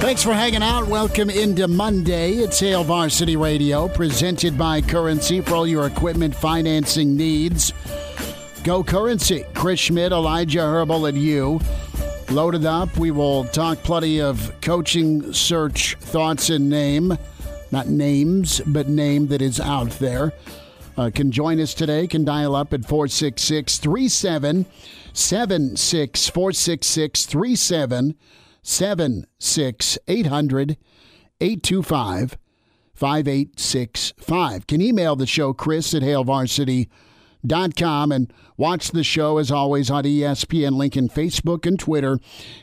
Thanks for hanging out. Welcome into Monday. It's Hail Varsity Radio, presented by Currency for all your equipment financing needs. Go Currency. Chris Schmitz, Elijah Herbal, and you. Loaded up. We will talk plenty of coaching search thoughts and name. Not names, but name that is out there. Uh, can join us today. Can dial up at 466 3776 466 37 Seven six eight hundred eight two five five eight six five. Can email the show, Chris at HailVarsity.com, and watch the show as always on ESPN Lincoln Facebook and Twitter.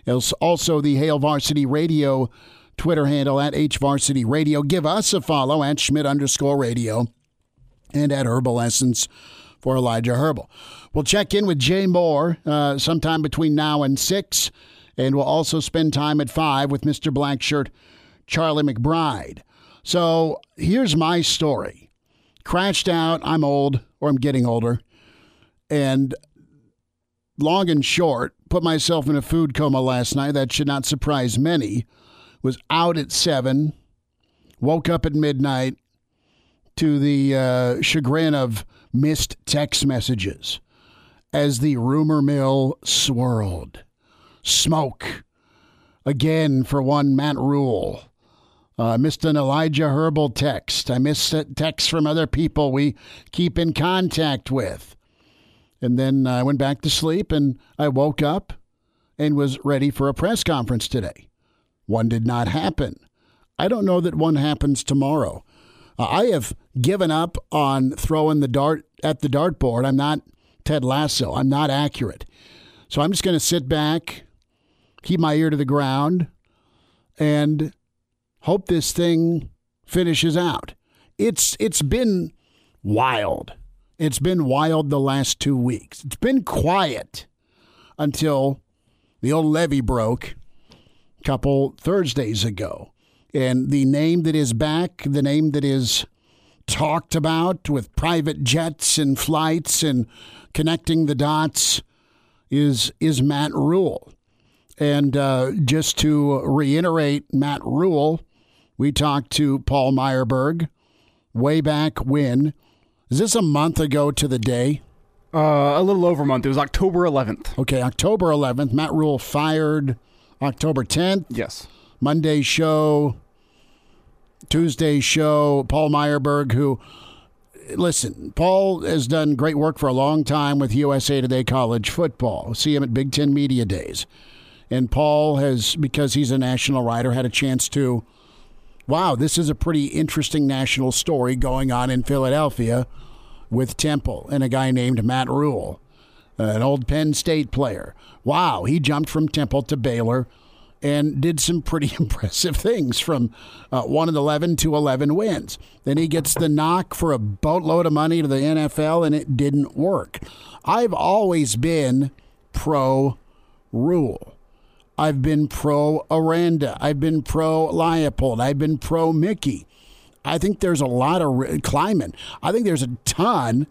There's also the Hail Varsity Radio Twitter handle at HVarsity Radio. Give us a follow at Schmitz underscore radio and at Herbal Essence for Elijah Herbal. We'll check in with Jay Moore uh, sometime between now and 6. And we'll also spend time at 5 with Mr. Blackshirt, Charlie McBride. So here's my story. Crashed out. I'm old, or I'm getting older. And long and short, put myself in a food coma last night. That should not surprise many. Was out at 7, woke up at midnight to the uh, chagrin of missed text messages as the rumor mill swirled smoke. Again for one Matt Rhule. I uh, missed an Elijah Herbal text. I missed texts from other people we keep in contact with. And then I went back to sleep and I woke up and was ready for a press conference today. One did not happen. I don't know that one happens tomorrow. Uh, I have given up on throwing the dart at the dartboard. I'm not Ted Lasso. I'm not accurate. So I'm just going to sit back, keep my ear to the ground, and hope this thing finishes out. It's it's been wild. It's been wild the last two weeks. It's been quiet until the old levee broke a couple Thursdays ago. And the name that is back, the name that is talked about with private jets and flights and connecting the dots is is Matt Rhule. And uh, just to reiterate Matt Rhule, we talked to Paul Myerberg way back when. Is this a month ago to the day? Uh, a little over a month. It was October 11th. Okay, October 11th. Matt Rhule fired October 10th. Yes. Monday show, Tuesday show. Paul Myerberg, who, listen, Paul has done great work for a long time with USA Today College football. See him at Big Ten Media Days. And Paul has, because he's a national writer, had a chance to, wow, this is a pretty interesting national story going on in Philadelphia with Temple and a guy named Matt Rhule, an old Penn State player. Wow, he jumped from Temple to Baylor and did some pretty impressive things from uh, 1 and 11 to 11 wins. Then he gets the knock for a boatload of money to the NFL, and it didn't work. I've always been pro Rhule. I've been pro Aranda. I've been pro Leipold. I've been pro Mickey. I think there's a lot of re- Klieman. I think there's a ton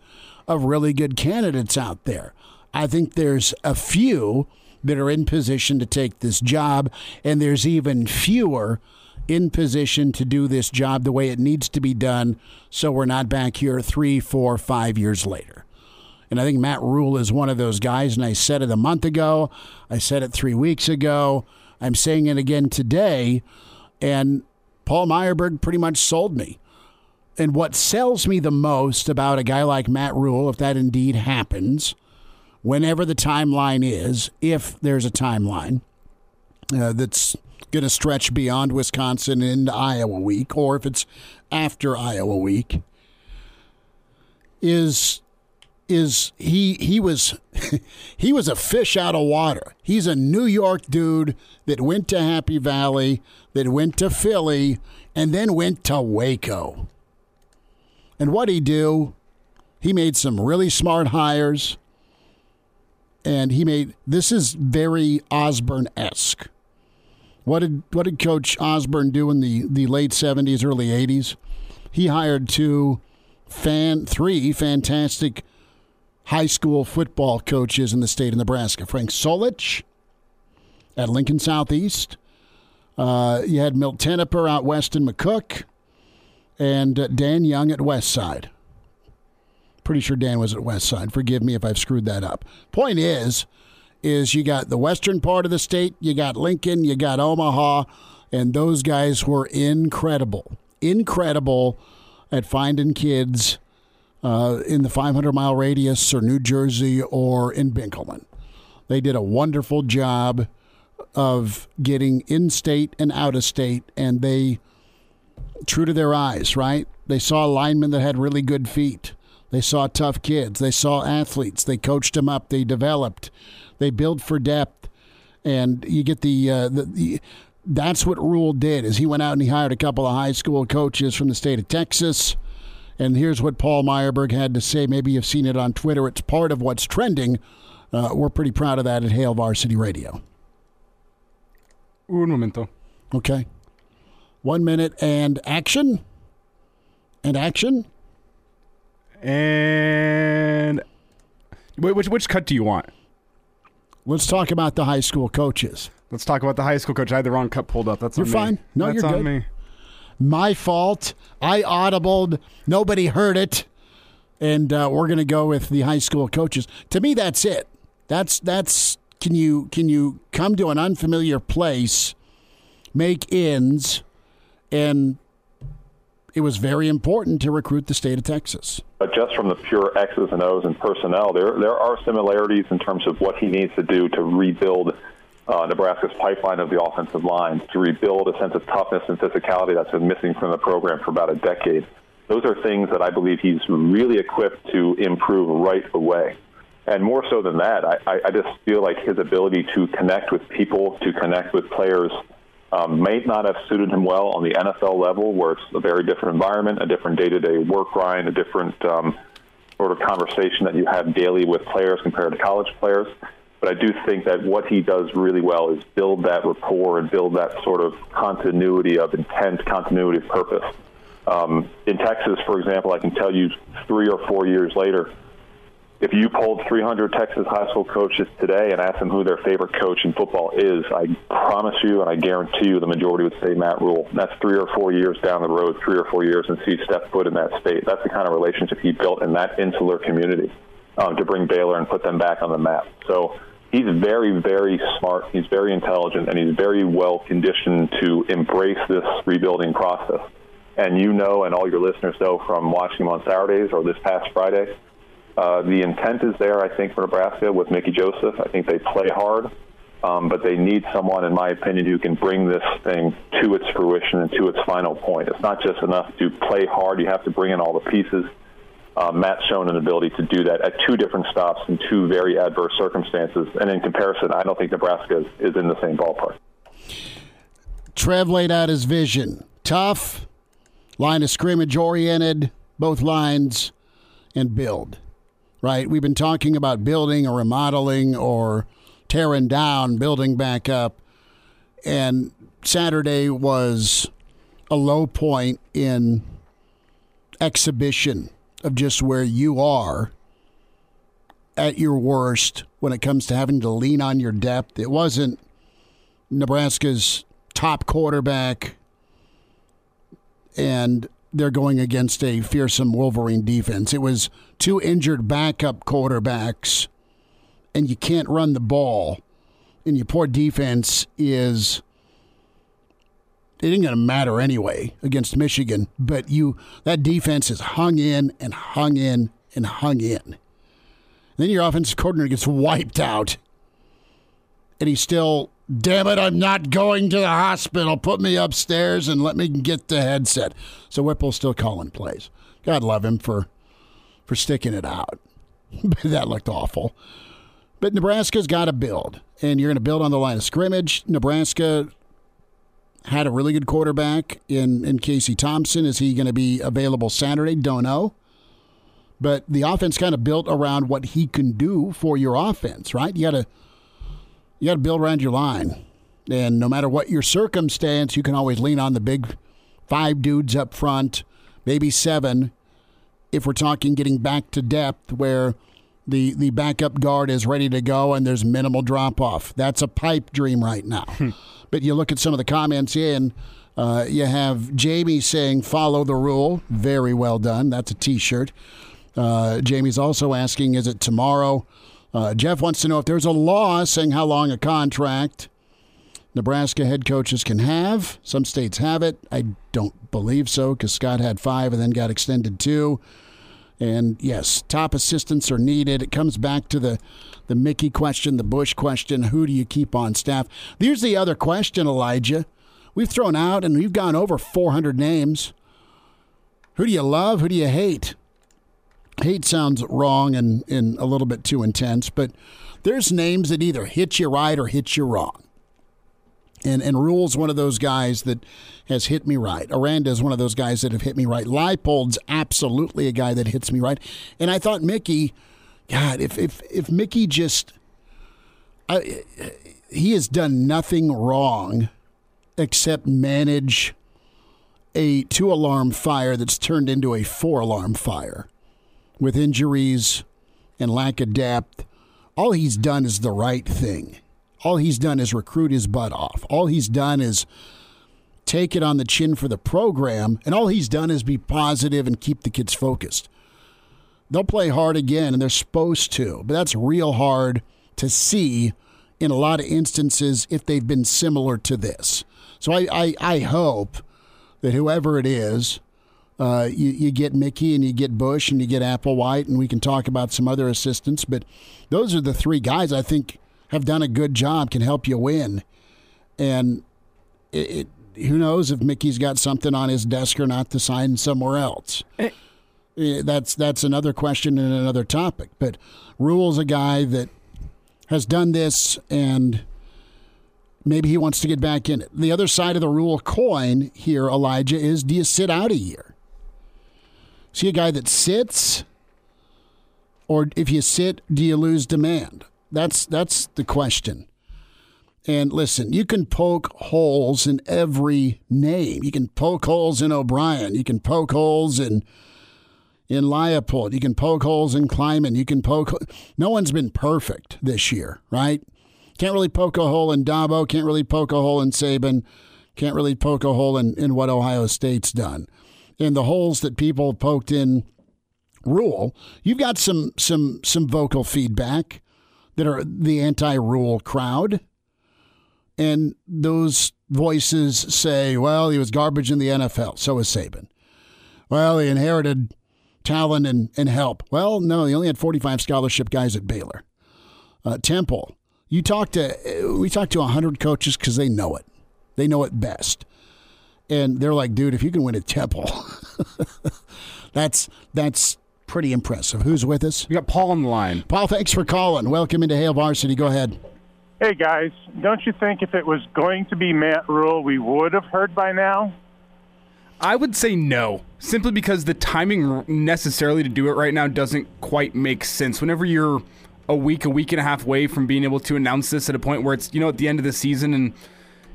of really good candidates out there. I think there's a few that are in position to take this job, and there's even fewer in position to do this job the way it needs to be done so we're not back here three, four, five years later. And I think Matt Rhule is one of those guys. And I said it a month ago. I said it three weeks ago. I'm saying it again today. And Paul Myerberg pretty much sold me. and what sells me the most about a guy like Matt Rhule, if that indeed happens, whenever the timeline is, if there's a timeline uh, that's going to stretch beyond Wisconsin into Iowa week, or if it's after Iowa week, is is he he was he was a fish out of water. He's a New York dude that went to Happy Valley, that went to Philly, and then went to Waco. And what he do? He made some really smart hires. And he made this is very Osborne esque. What did what did Coach Osborne do in the, the late seventies, early eighties? He hired two fan three fantastic high school football coaches in the state of Nebraska. Frank Solich at Lincoln Southeast. Uh, you had Milt Tenopir out west in McCook and uh, Dan Young at West Side. Pretty sure Dan was at West Side. Forgive me if I've screwed that up. Point is, is you got the western part of the state, you got Lincoln, you got Omaha, and those guys were incredible, incredible at finding kids uh, in the 500 mile radius or New Jersey or in Benkelman. They did a wonderful job of getting in state and out of state, and they true to their eyes, right? They saw linemen that had really good feet. They saw tough kids. They saw athletes. They coached them up. They developed. They built for depth, and you get the, uh, the, the that's what Rhule did. Is he went out and he hired a couple of high school coaches from the state of Texas. And here's what Paul Myerberg had to say. Maybe you've seen it on Twitter. It's part of what's trending. Uh, we're pretty proud of that at Hail Varsity Radio. Un momento. Okay. One minute and action. And action. And which which cut do you want? Let's talk about the high school coaches. Let's talk about the high school coach. I had the wrong cut pulled up. That's you're fine. Me. No, That's you're on good. me. My fault. I audibled. Nobody heard it, and uh, we're going to go with the high school coaches. To me, that's it. That's that's. Can you can you come to an unfamiliar place, make ends, and it was very important to recruit the state of Texas. But just from the pure X's and O's and personnel, there there are similarities in terms of what he needs to do to rebuild uh, Nebraska's pipeline of the offensive line, to rebuild a sense of toughness and physicality that's been missing from the program for about a decade. Those are things that I believe he's really equipped to improve right away. And more so than that, I, I just feel like his ability to connect with people, to connect with players, um, may not have suited him well on the NFL level, where it's a very different environment, a different day-to-day work grind, a different um, sort of conversation that you have daily with players compared to college players. But I do think that what he does really well is build that rapport and build that sort of continuity of intent, continuity of purpose. Um, in Texas, for example, I can tell you three or four years later, if you polled 300 Texas high school coaches today and asked them who their favorite coach in football is, I promise you and I guarantee you the majority would say Matt Rhule. That's three or four years down the road, three or four years, and see step foot in that state. That's the kind of relationship he built in that insular community um, to bring Baylor and put them back on the map. So he's very, very smart. He's very intelligent, and he's very well conditioned to embrace this rebuilding process. And you know, and all your listeners know from watching him on Saturdays or this past Friday, uh, the intent is there, I think, for Nebraska with Mickey Joseph. I think they play hard, um, but they need someone, in my opinion, who can bring this thing to its fruition and to its final point. It's not just enough to play hard, you have to bring in all the pieces. Uh, Matt's shown an ability to do that at two different stops in two very adverse circumstances. And in comparison, I don't think Nebraska is, is in the same ballpark. Trev laid out his vision tough, line of scrimmage oriented, both lines, and build right? We've been talking about building or remodeling or tearing down, building back up. And Saturday was a low point in exhibition of just where you are at your worst when it comes to having to lean on your depth. It wasn't Nebraska's top quarterback and they're going against a fearsome Wolverine defense. It was two injured backup quarterbacks, and you can't run the ball, and your poor defense is it ain't going to matter anyway against Michigan. But you that defense is hung in and hung in and hung in. Then your offensive coordinator gets wiped out, and he's still, damn it, I'm not going to the hospital. Put me upstairs and let me get the headset. So Whipple's still calling plays. God love him for for sticking it out. that looked awful. But Nebraska's got to build, and you're going to build on the line of scrimmage. Nebraska had a really good quarterback in, in Casey Thompson. Is he going to be available Saturday? Don't know. But the offense kind of built around what he can do for your offense, right? You got to you got to build around your line, and no matter what your circumstance, you can always lean on the big five dudes up front, maybe seven, if we're talking getting back to depth where the the backup guard is ready to go and there's minimal drop off. That's a pipe dream right now. Hmm. But you look at some of the comments in. Uh, you have Jamie saying follow the rule. Very well done. That's a T-shirt. Uh, Jamie's also asking, is it tomorrow? Uh, Jeff wants to know if there's a law saying how long a contract Nebraska head coaches can have. Some states have it. I don't believe so because Scott had five and then got extended two. And yes, top assistants are needed. It comes back to the, the Mickey question, the Busch question who do you keep on staff? Here's the other question, Elijah. We've thrown out and we've gone over 400 names. Who do you love? Who do you hate? Hate sounds wrong and, and a little bit too intense, but there's names that either hit you right or hit you wrong. And and Rhule's one of those guys that has hit me right. Aranda is one of those guys that have hit me right. Leipold's absolutely a guy that hits me right. And I thought Mickey, God, if if if Mickey just, I, he has done nothing wrong, except manage a two alarm fire that's turned into a four alarm fire, with injuries and lack of depth. All he's done is the right thing. All he's done is recruit his butt off. All he's done is take it on the chin for the program, and all he's done is be positive and keep the kids focused. They'll play hard again, and they're supposed to, but that's real hard to see in a lot of instances if they've been similar to this. So I, I, I hope that whoever it is, uh, you, you get Mickey and you get Busch and you get Applewhite, and we can talk about some other assistants, but those are the three guys I think have done a good job can help you win. And it, it, who knows if Mickey's got something on his desk or not to sign somewhere else. Eh. Eh, that's that's another question and another topic. But Rhule's a guy that has done this and maybe he wants to get back in it. The other side of the Rhule coin here, Elijah, is do you sit out a year? See a guy that sits, or if you sit, do you lose demand? That's that's the question. And listen, you can poke holes in every name. You can poke holes in O'Brien. You can poke holes in in Leipold. You can poke holes in Klieman. You can poke. No one's been perfect this year, right? Can't really poke a hole in Dabo. Can't really poke a hole in Saban. Can't really poke a hole in, in what Ohio State's done. And the holes that people poked in Rhule, you've got some some some vocal feedback that are the anti Rhule crowd. And those voices say, well, he was garbage in the NFL. So was Saban. Well, he inherited talent and, and help. Well, no, he only had 45 scholarship guys at Baylor. Uh, Temple, you talk to, we talked to 100 coaches because they know it. They know it best. And they're like, dude, if you can win at Temple, that's, that's pretty impressive. Who's with us? We got Paul on the line. Paul, thanks for calling. Welcome into Hail Varsity. Go ahead. Hey guys, don't you think if it was going to be Matt Rhule, we would have heard by now? I would say no, simply because the timing necessarily to do it right now doesn't quite make sense. Whenever you're a week, a week and a half away from being able to announce this at a point where it's you know at the end of the season and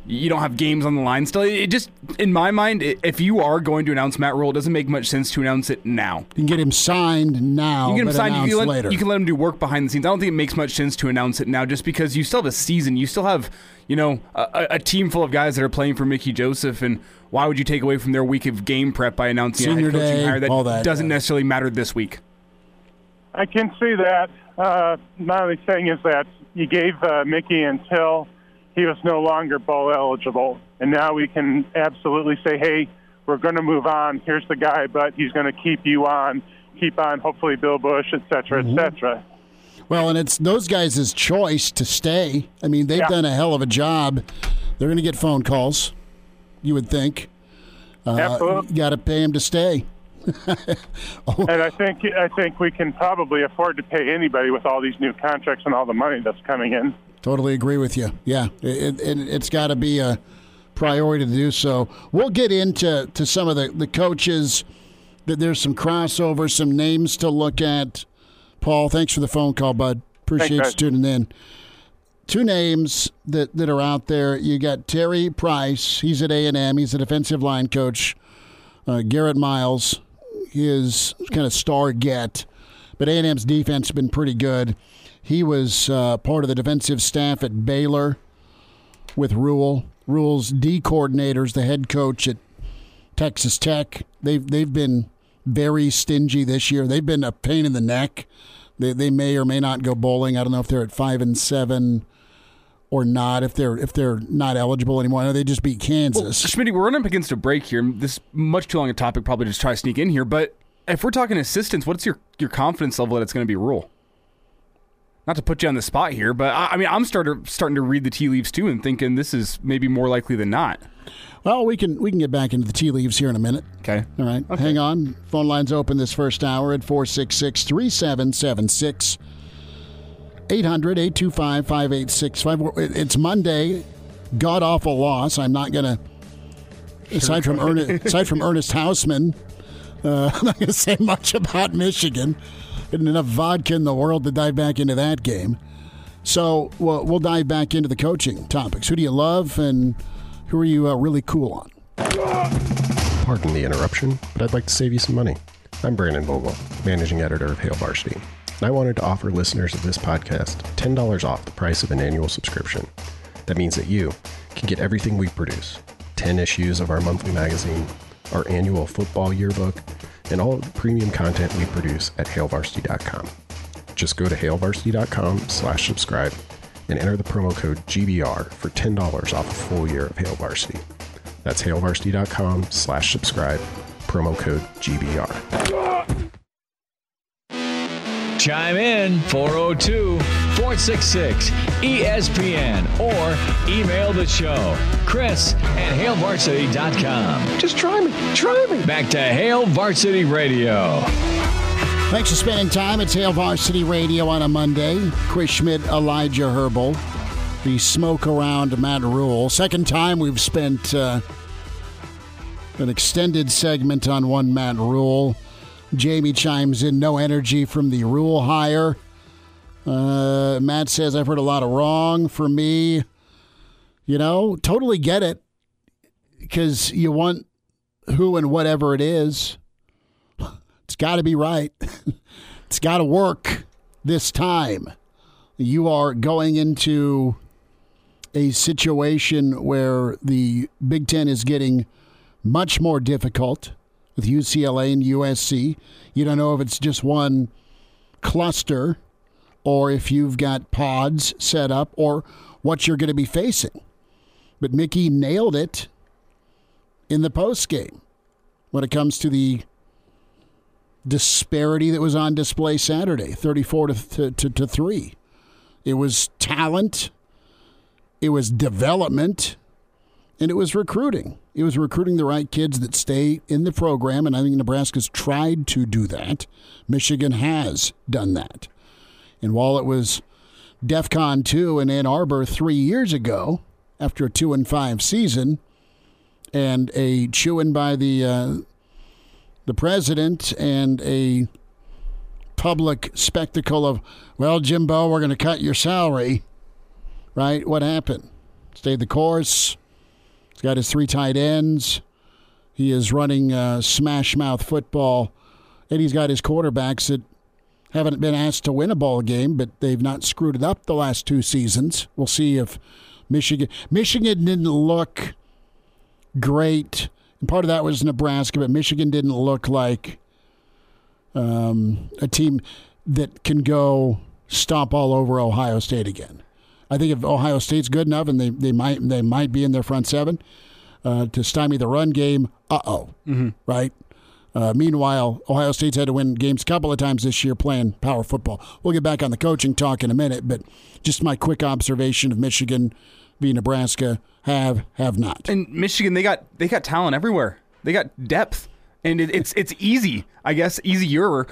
you don't have games on the line still. It just, in my mind, if you are going to announce Matt Rhule, it doesn't make much sense to announce it now. You can get him signed now. You can get him signed. You can, let, you can, let, him do work behind the scenes. I don't think it makes much sense to announce it now, just because you still have a season. You still have, you know, a, a team full of guys that are playing for Mickey Joseph, and why would you take away from their week of game prep by announcing Senior a head coaching day, hire that, that doesn't necessarily matter this week? I can see that. Uh, my only thing is that you gave uh, Mickey until he was no longer bowl eligible. and now we can absolutely say, hey, we're going to move on. Here's the guy, but he's going to keep you on, keep on. Hopefully, Bill Busch, et cetera, et cetera. Well, and it's those guys' choice to stay. I mean, they've Yeah. done a hell of a job. They're going to get phone calls, you would think. Uh, Absolutely. You got to pay them to stay. And I think I think we can probably afford to pay anybody with all these new contracts and all the money that's coming in. Totally agree with you. Yeah, it, it, it's got to be a priority to do so. We'll get into to some of the, the coaches. That there's some crossover, some names to look at. Paul, thanks for the phone call, bud. Appreciate you tuning in. Two names that, that are out there. You got Terry Price. He's at A and M. He's a defensive line coach. Uh, Garrett Miles, his kind of star get, but A and M's defense has been pretty good. He was uh, part of the defensive staff at Baylor with Rhule. Rhule's D coordinators, the head coach at Texas Tech. They've they've been very stingy this year. They've been a pain in the neck. They they may or may not go bowling. I don't know if they're at five and seven or not. If they're if they're not eligible anymore, I know they just beat Kansas. Schmitty, we're running up against a break here. This is much too long a topic, probably just try to sneak in here. But if we're talking assistants, what's your, your confidence level that it's going to be Rhule? Not to put you on the spot here, but I, I mean, I'm starting starting to read the tea leaves too, and thinking this is maybe more likely than not. Well, we can we can get back into the tea leaves here in a minute. Okay. All right. Hang on. Phone lines open this first hour at 466 3776. 800 825 5865. It's Monday. God awful loss. I'm not going to, aside from Ernest, aside from Ernest Hausmann, uh, I'm not going to say much about Michigan. Enough vodka in the world to dive back into that game. So we'll, we'll dive back into the coaching topics. Who do you love and who are you uh, really cool on? Pardon the interruption, but I'd like to save you some money. I'm Brandon Vogel, managing editor of Hail Varsity, and I wanted to offer listeners of this podcast $10 off the price of an annual subscription. That means that you can get everything we produce 10 issues of our monthly magazine, our annual football yearbook, and all the premium content we produce at hailvarsity.com. Just go to hailvarsity.com slash subscribe and enter the promo code GBR for $10 off a full year of Hail Varsity. That's hailvarsity.com slash subscribe, promo code GBR. Chime in 402 466 ESPN or email the show. Chris at HailVarsity.com. Just try me, try me. Back to Hail Varsity Radio. Thanks for spending time. It's Hail Varsity Radio on a Monday. Chris Schmitz, Elijah Herbal, the smoke around Matt Rhule. Second time we've spent uh, an extended segment on one Matt Rhule. Jamie chimes in, no energy from the Rhule hire. Uh, Matt says, I've heard a lot of wrong for me. You know, totally get it because you want who and whatever it is. It's got to be right. it's got to work this time. You are going into a situation where the Big Ten is getting much more difficult with UCLA and USC. You don't know if it's just one cluster or if you've got pods set up or what you're going to be facing. But Mickey nailed it in the post game when it comes to the disparity that was on display Saturday 34 to, to, to, to 3. It was talent, it was development, and it was recruiting. It was recruiting the right kids that stay in the program, and I think Nebraska's tried to do that. Michigan has done that. And while it was DEF CON 2 in Ann Arbor three years ago, after a 2 and 5 season, and a chewing by the uh, the president and a public spectacle of, well, Jimbo, we're going to cut your salary. Right? What happened? Stayed the course. Got his three tight ends. He is running uh, smash mouth football, and he's got his quarterbacks that haven't been asked to win a ball game, but they've not screwed it up the last two seasons. We'll see if Michigan Michigan didn't look great. And part of that was Nebraska, but Michigan didn't look like um, a team that can go stomp all over Ohio State again. I think if Ohio State's good enough, and they, they might they might be in their front seven, uh, to stymie the run game. Uh oh, mm-hmm. right? Uh, meanwhile, Ohio State's had to win games a couple of times this year playing power football. We'll get back on the coaching talk in a minute, but just my quick observation of Michigan v. Nebraska have have not. And Michigan, they got they got talent everywhere. They got depth, and it, it's it's easy, I guess, easier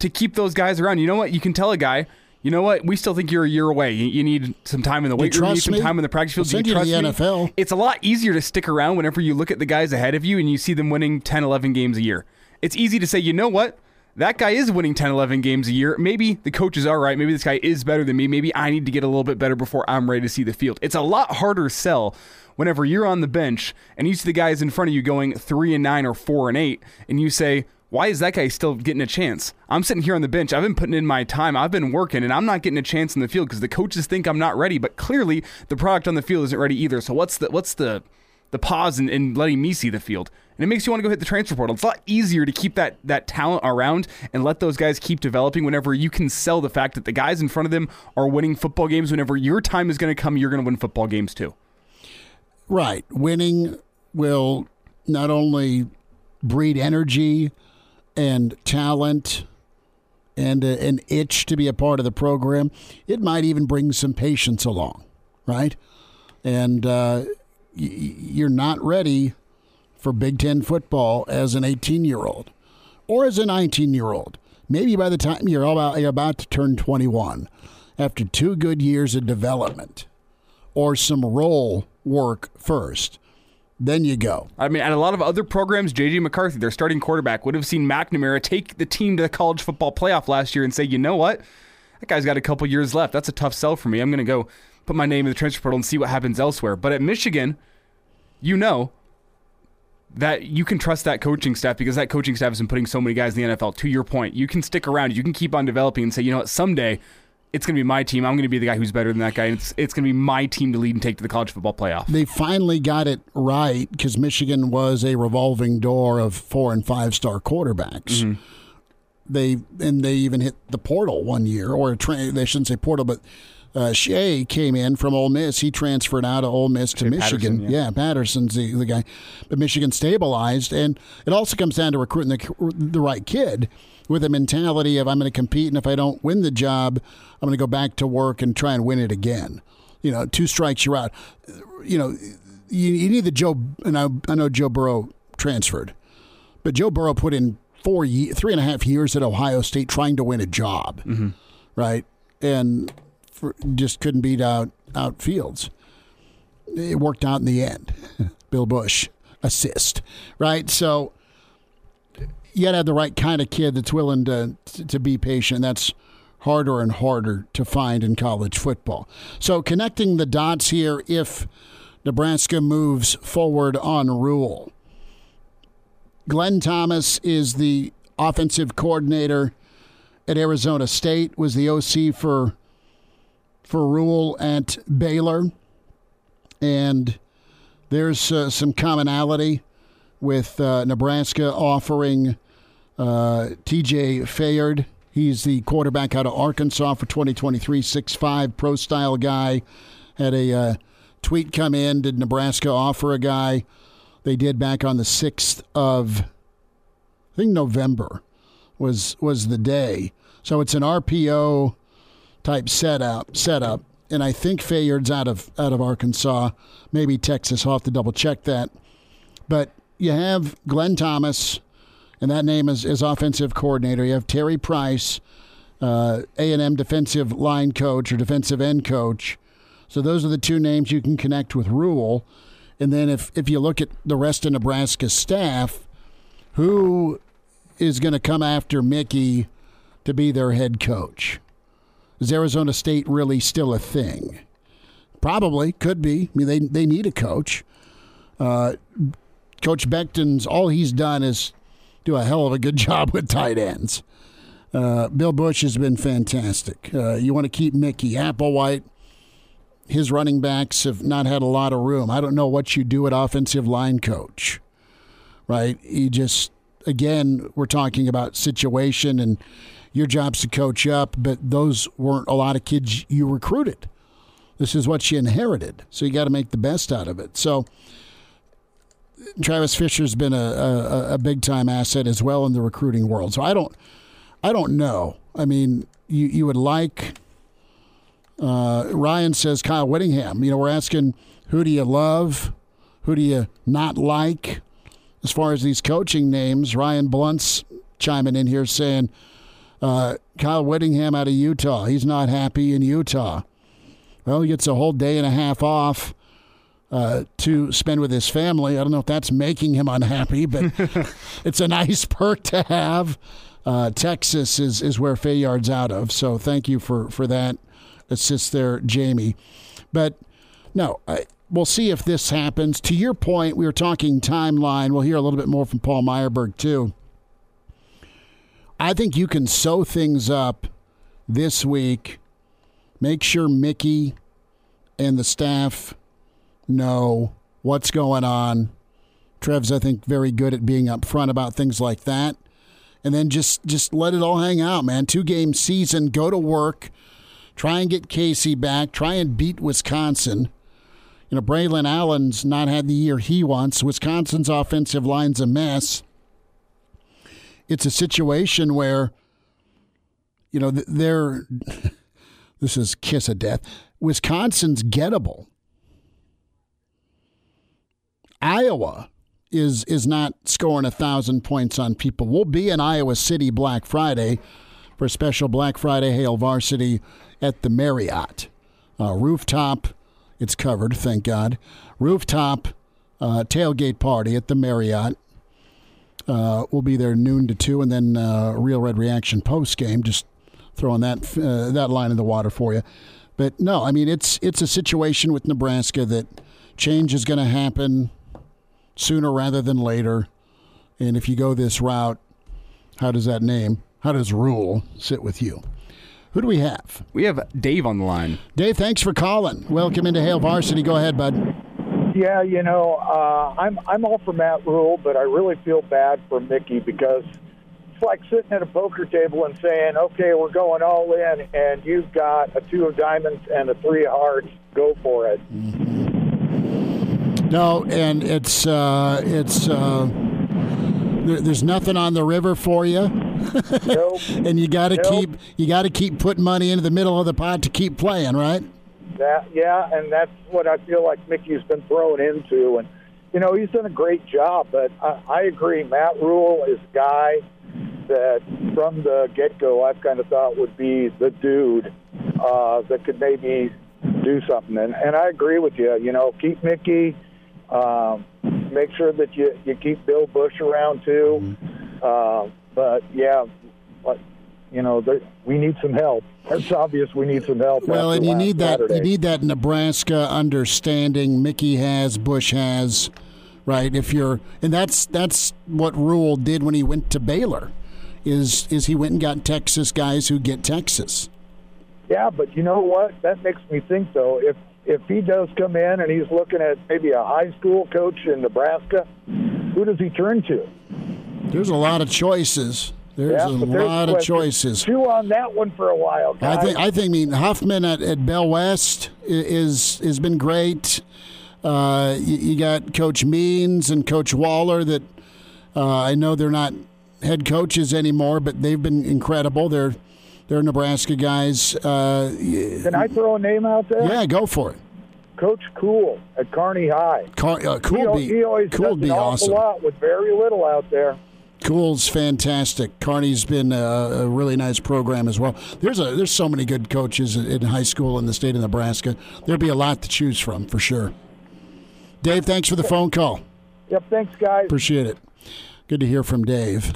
to keep those guys around. You know what? You can tell a guy you know what? We still think you're a year away. You, you need some time in the weight room. You need some me? time in the practice field. I'll send you, you to trust the me? NFL. It's a lot easier to stick around whenever you look at the guys ahead of you and you see them winning 10, 11 games a year. It's easy to say, you know what? That guy is winning 10, 11 games a year. Maybe the coaches are right. Maybe this guy is better than me. Maybe I need to get a little bit better before I'm ready to see the field. It's a lot harder sell whenever you're on the bench and you see the guys in front of you going three and nine or four and eight, and you say, why is that guy still getting a chance? I'm sitting here on the bench. I've been putting in my time. I've been working, and I'm not getting a chance in the field because the coaches think I'm not ready. But clearly, the product on the field isn't ready either. So what's the what's the the pause in, in letting me see the field? And it makes you want to go hit the transfer portal. It's a lot easier to keep that that talent around and let those guys keep developing. Whenever you can sell the fact that the guys in front of them are winning football games. Whenever your time is going to come, you're going to win football games too. Right, winning will not only breed energy and talent and a, an itch to be a part of the program, it might even bring some patience along, right? And uh, y- you're not ready for Big Ten football as an 18 year old or as a 19 year old. Maybe by the time you're about, you're about to turn 21, after two good years of development or some role work first then you go. I mean, at a lot of other programs, JJ McCarthy, their starting quarterback, would have seen McNamara take the team to the college football playoff last year and say, you know what? That guy's got a couple years left. That's a tough sell for me. I'm going to go put my name in the transfer portal and see what happens elsewhere. But at Michigan, you know that you can trust that coaching staff because that coaching staff has been putting so many guys in the NFL. To your point, you can stick around. You can keep on developing and say, you know what, someday it's going to be my team. I'm going to be the guy who's better than that guy. And it's it's going to be my team to lead and take to the college football playoff. They finally got it right because Michigan was a revolving door of four and five star quarterbacks. Mm-hmm. They and they even hit the portal one year, or a tra- they shouldn't say portal, but uh, Shea came in from Ole Miss. He transferred out of Ole Miss to Shea Michigan. Patterson, yeah. yeah. Patterson's the, the guy, but Michigan stabilized, and it also comes down to recruiting the the right kid with a mentality of I'm going to compete, and if I don't win the job, I'm going to go back to work and try and win it again. You know, two strikes, you're out. You know, you, you need the Joe, and I, I know Joe Burrow transferred, but Joe Burrow put in four, three and a half years at Ohio State trying to win a job, Mm-hmm. right? And for, just couldn't beat out out Fields. It worked out in the end. Bill Busch assist, right? So you got to have the right kind of kid that's willing to to be patient. That's harder and harder to find in college football. So connecting the dots here, if Nebraska moves forward on Rhule, Glenn Thomas is the offensive coordinator at Arizona State. Was the OC for for Rhule at Baylor, and there's uh, some commonality with uh, Nebraska offering uh, TJ Fayard. He's the quarterback out of Arkansas for 2023, 6'5 pro style guy. Had a uh, tweet come in. Did Nebraska offer a guy? They did back on the 6th of, I think November was was the day. So it's an RPO type setup setup. And I think Fayard's out of out of Arkansas, maybe Texas. I'll have to double check that. But you have Glenn Thomas, and that name is, is offensive coordinator. You have Terry Price, uh, A&M defensive line coach or defensive end coach. So those are the two names you can connect with Rhule. And then if, if you look at the rest of Nebraska's staff, who is going to come after Mickey to be their head coach? Is Arizona State really still a thing? Probably, could be. I mean, they, they need a coach. Uh, Coach Beckton's all he's done is do a hell of a good job with tight ends. Uh, Bill Busch has been fantastic. Uh, you want to keep Mickey Applewhite. His running backs have not had a lot of room. I don't know what you do at offensive line coach, right? You just again we're talking about situation and your job's to coach up, but those weren't a lot of kids you recruited. This is what she inherited, so you got to make the best out of it. So Travis Fisher's been a, a, a big time asset as well in the recruiting world. So I don't I don't know. I mean, you you would like. Uh, Ryan says Kyle Whittingham. You know, we're asking who do you love, who do you not like, as far as these coaching names. Ryan Blunt's chiming in here saying uh, Kyle Whittingham out of Utah. He's not happy in Utah. Well, he gets a whole day and a half off uh, to spend with his family. I don't know if that's making him unhappy, but it's a nice perk to have. Uh, Texas is, is where Fayard's out of. So thank you for, for that assist there, Jamie. But no, I, we'll see if this happens. To your point, we were talking timeline. We'll hear a little bit more from Paul Myerberg, too. I think you can sew things up this week. Make sure Mickey and the staff know what's going on. Trev's, I think, very good at being upfront about things like that. And then just just let it all hang out, man. Two game season, go to work, try and get Casey back, try and beat Wisconsin. You know, Braylon Allen's not had the year he wants. Wisconsin's offensive line's a mess it's a situation where, you know, they're. this is kiss of death. Wisconsin's gettable. Iowa is is not scoring a thousand points on people. We'll be in Iowa City Black Friday for special Black Friday Hail Varsity at the Marriott uh, rooftop. It's covered, thank God. Rooftop uh, tailgate party at the Marriott. Uh, we'll be there noon to two, and then uh, Real Red Reaction post game. Just throwing that uh, that line in the water for you. But no, I mean it's it's a situation with Nebraska that change is going to happen sooner rather than later. And if you go this route, how does that name, how does Rhule sit with you? Who do we have? We have Dave on the line. Dave, thanks for calling. Welcome into Hail Varsity. Go ahead, bud. Yeah, you know, uh, I'm I'm all for Matt Rhule, but I really feel bad for Mickey because it's like sitting at a poker table and saying, "Okay, we're going all in," and you've got a two of diamonds and a three of hearts. Go for it. Mm-hmm. No, and it's uh, it's uh, there, there's nothing on the river for you. nope. and you got to nope. keep you got to keep putting money into the middle of the pot to keep playing, right? That yeah, and that's what I feel like Mickey's been thrown into, and you know he's done a great job. But I, I agree, Matt Rhule is a guy that from the get go I've kind of thought would be the dude uh, that could maybe do something. And, and I agree with you. You know, keep Mickey. Um, make sure that you you keep Bill Busch around too. Uh, but yeah, you know, we need some help. It's obvious we need some help. Well, and you need that Saturday. you need that Nebraska understanding. Mickey has, Busch has, right? If you're, and that's that's what Rhule did when he went to Baylor, is is he went and got Texas guys who get Texas. Yeah, but you know what? That makes me think though. If if he does come in and he's looking at maybe a high school coach in Nebraska, who does he turn to? There's a lot of choices. There's yeah, a lot of choices. Chew on that one for a while. Guys. I think I think I mean Huffman at, at Bell West is has been great. Uh, you, you, got Coach Means and Coach Waller that uh, I know they're not head coaches anymore, but they've been incredible. They're they're Nebraska guys. Uh, Can I throw a name out there? Yeah, go for it. Coach Cool at Kearney High. Car, uh, cool he, be he always cool does be an awesome. awful lot with very little out there. Cool's fantastic. Kearney's been a, a, really nice program as well. There's a there's so many good coaches in high school in the state of Nebraska. There'd be a lot to choose from for sure. Dave, thanks for the phone call. Yep, thanks guys. Appreciate it. Good to hear from Dave.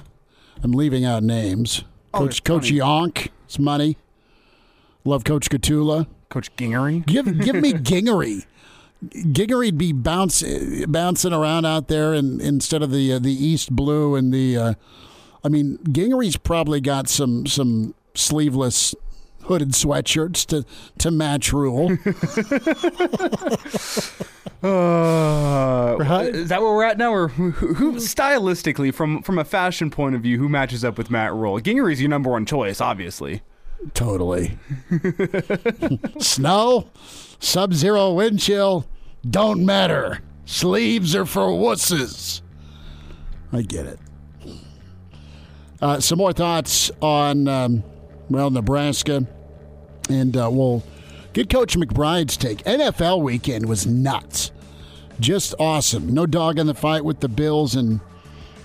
I'm leaving out names. Oh, Coach Coach Yonk, it's money. Love Coach Katula. Coach Gingery. Give give me Gingery. Gingery'd be bounce, bouncing around out there, and instead of the uh, the East Blue and the, uh, I mean, Gingery's probably got some some sleeveless hooded sweatshirts to to match Rhule. Uh, Right? Is that where we're at now, or who, who stylistically, from from a fashion point of view, who matches up with Matt Rhule? Gingery's your number one choice, obviously. totally. Snow, sub zero wind chill, don't matter. Sleeves are for wusses. I get it. Uh, some more thoughts on, um, well, Nebraska. And uh, we'll get Coach McBride's take. NFL weekend was nuts. Just awesome. No dog in the fight with the Bills and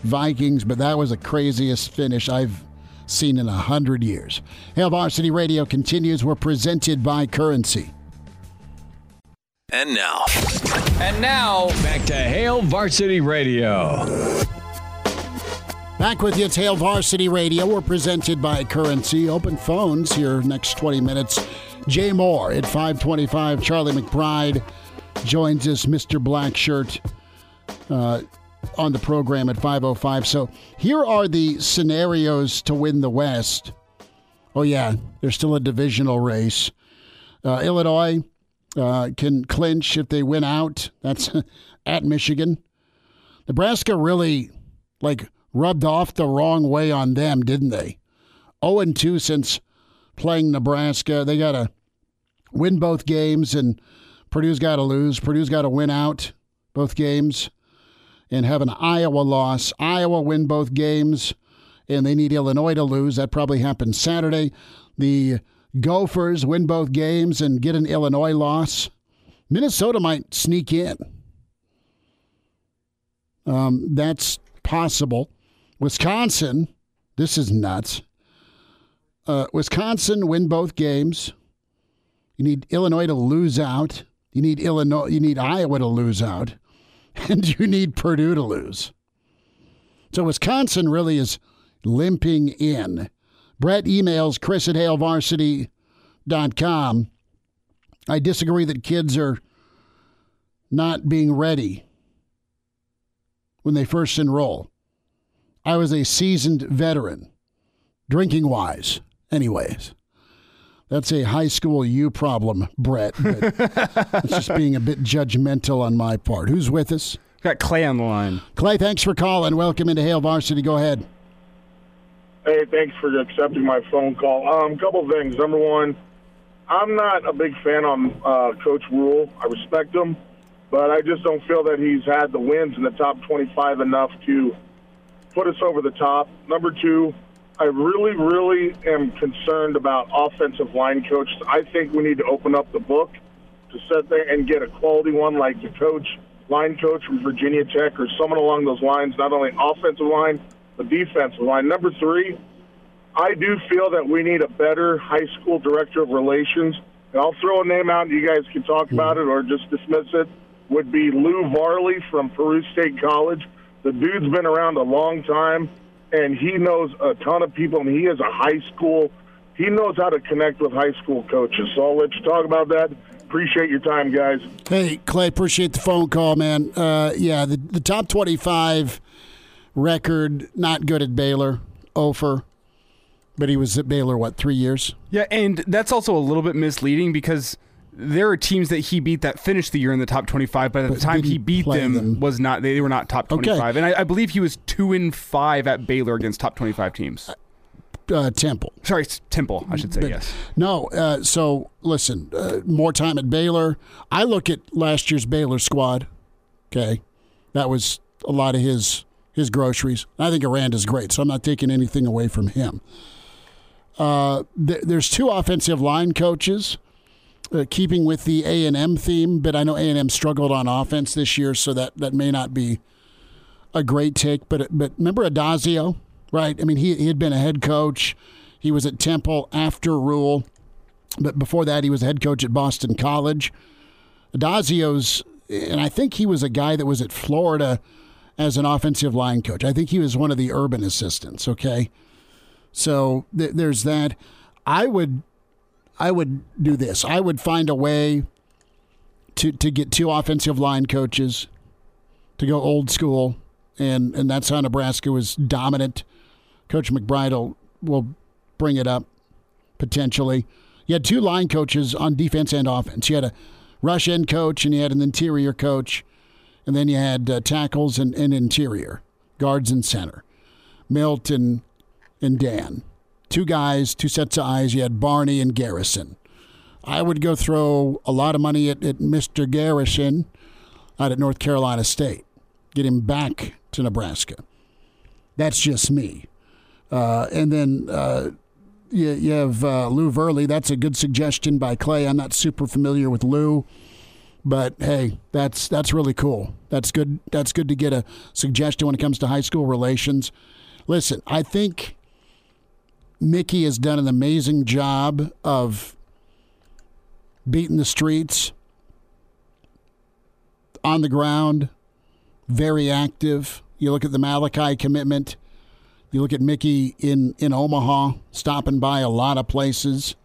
Vikings, but that was the craziest finish I've seen in a hundred years. Hail Varsity Radio continues. We're presented by Currency. And now. And now, back to Hail Varsity Radio. Back with you, it's Hail Varsity Radio. We're presented by Currency. Open phones here next 20 minutes. Jay Moore at 525. Charlie McBride joins us, Mr. Black Shirt, uh, on the program at 505. So here are the scenarios to win the West. Oh, yeah, there's still a divisional race. Uh, Illinois uh, can clinch if they win out. That's at Michigan. Nebraska really, like, rubbed off the wrong way on them, didn't they? 0 and 2 since playing Nebraska. They got to win both games, and Purdue's got to lose. Purdue's got to win out both games and have an Iowa loss. Iowa win both games, and they need Illinois to lose. That probably happens Saturday. The Gophers win both games and get an Illinois loss. Minnesota might sneak in. Um, that's possible. Wisconsin, this is nuts. Uh, Wisconsin win both games. You need Illinois to lose out. You need Illinois. You need Iowa to lose out, and you need Purdue to lose. So Wisconsin really is limping in. Brett emails Chris at HailVarsity.com. I disagree that kids are not being ready when they first enroll. I was a seasoned veteran, drinking wise. Anyways, that's a high school you problem, Brett. It's just being a bit judgmental on my part. Who's with us? Got Clay on the line. Clay, thanks for calling. Welcome into Hail Varsity. Go ahead. Hey, thanks for accepting my phone call. Um, couple things. Number one, I'm not a big fan on uh, Coach Rhule. I respect him, but I just don't feel that he's had the wins in the top 25 enough to put us over the top. Number two, I really, really am concerned about offensive line coaches. I think we need to open up the book to sit there and get a quality one like the coach, line coach from Virginia Tech, or someone along those lines. Not only offensive line, but defensive line. Number three, I do feel that we need a better high school director of relations. And I'll throw a name out, and you guys can talk about it or just dismiss it. Would be Lou Varley from Peru State College. The dude's been around a long time and he knows a ton of people, and he is a high school. He knows how to connect with high school coaches. So I'll let you talk about that. Appreciate your time, guys. Hey, Clay, appreciate the phone call, man. Uh, yeah, the, the top 25 record, not good at Baylor, Ofer. But he was at Baylor, what, three years? Yeah, and that's also a little bit misleading because there are teams that he beat that finished the year in the top 25, but at But the time he beat them, them. was not they were not top Okay. 25. And I, I believe he was 2 and 5 at Baylor against top 25 teams. Uh, Temple. Sorry, it's Temple, I should say, But- yes. No, uh, so listen, uh, more time at Baylor. I look at last year's Baylor squad. Okay, that was a lot of his his groceries. I think Aranda's great, so I'm not taking anything away from him. Uh, th- there's two offensive line coaches. Uh, keeping with the A and M theme, but I know A and M struggled on offense this year, so that, that may not be a great take. But but remember Addazio, right? I mean, he he had been a head coach. He was at Temple after Rhule, but before that, he was a head coach at Boston College. Addazio's, and I think he was a guy that was at Florida as an offensive line coach. I think he was one of the Urban assistants. Okay, so th- there's that. I would, I would do this. I would find a way to to get two offensive line coaches to go old school, and and that's how Nebraska was dominant. Coach McBride will, will bring it up potentially. You had two line coaches on defense and offense. You had a rush end coach and you had an interior coach, and then you had uh, tackles and, and interior guards and center. Milt and and Dan, two guys, two sets of eyes. You had Barney and Garrison. I would go throw a lot of money at, at Mr. Garrison out at North Carolina State. Get him back to Nebraska. That's just me. Uh, and then uh, you, you, have uh, Lou Verley. That's a good suggestion by Clay. I'm not super familiar with Lou, but hey, that's that's really cool. That's good. That's good to get a suggestion when it comes to high school relations. Listen, I think Mickey has done an amazing job of beating the streets on the ground, very active. You look at the Malachi commitment. You look at Mickey in, in Omaha, stopping by a lot of places.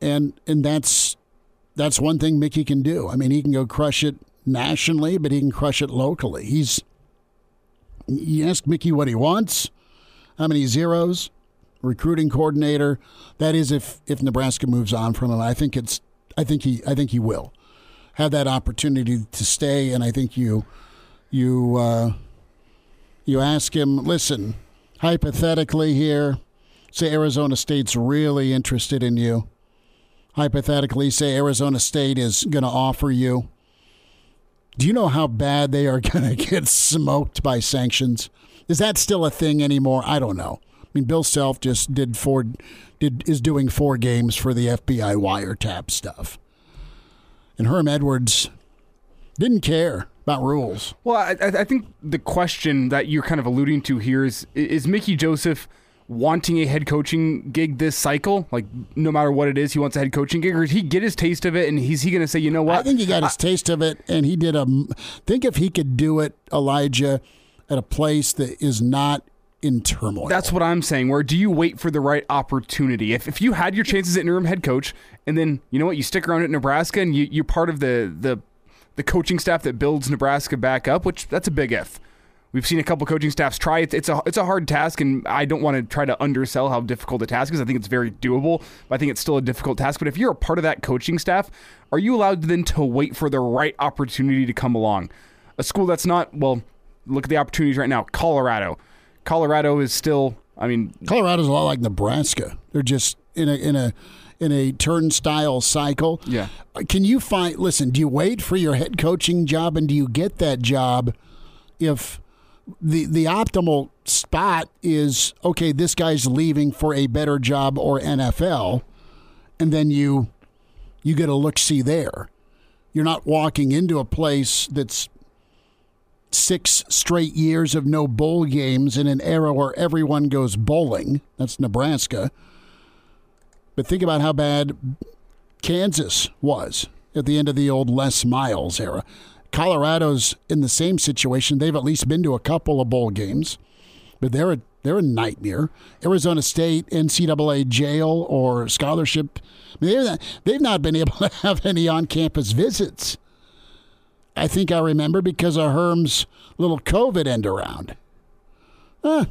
And and that's that's one thing Mickey can do. I mean, he can go crush it nationally, but he can crush it locally. He's you ask Mickey what he wants, how many zeros, recruiting coordinator. That is if if Nebraska moves on from him. I think it's I think he I think he will have that opportunity to stay, and I think you you uh, you ask him. Listen, hypothetically here, say Arizona State's really interested in you. Hypothetically, say Arizona State is going to offer you. Do you know how bad they are going to get smoked by sanctions? Is that still a thing anymore? I don't know. I mean, Bill Self just did four, did is doing four games for the FBI wiretap stuff, and Herm Edwards didn't care about rules. Well, I, I think the question that you're kind of alluding to here is: is Mickey Joseph wanting a head coaching gig this cycle? Like, no matter what it is, he wants a head coaching gig, or did he get his taste of it and he's he going to say, you know what? I think he got his I, taste of it, and he did a. Think if he could do it, Elijah, at a place that is not in turmoil. That's what I'm saying. Where do you wait for the right opportunity? If, if you had your chances at interim head coach, and then you know what, you stick around at Nebraska, and you, you're part of the the the coaching staff that builds Nebraska back up, which that's a big if. We've seen a couple coaching staffs try it. It's a it's a hard task, and I don't want to try to undersell how difficult the task is. I think it's very doable, but I think it's still a difficult task. But if you're a part of that coaching staff, are you allowed then to wait for the right opportunity to come along? A school that's not well. Look at the opportunities right now. Colorado Colorado is still. I mean, Colorado's a lot like Nebraska. They're just in a in a in a turnstile cycle. Yeah. Uh, can you find? Listen, do you wait for your head coaching job, and do you get that job if the the optimal spot is okay? This guy's leaving for a better job or NFL, and then you you get a look see there. You're not walking into a place that's six straight years of no bowl games in an era where everyone goes bowling. That's Nebraska. But think about how bad Kansas was at the end of the old Les Miles era. Colorado's in the same situation. They've at least been to a couple of bowl games, but they're a they're a nightmare. Arizona State, NCAA jail or scholarship. I mean, not, they've not been able to have any on campus visits. I think I remember because of Herm's little COVID end around. Huh.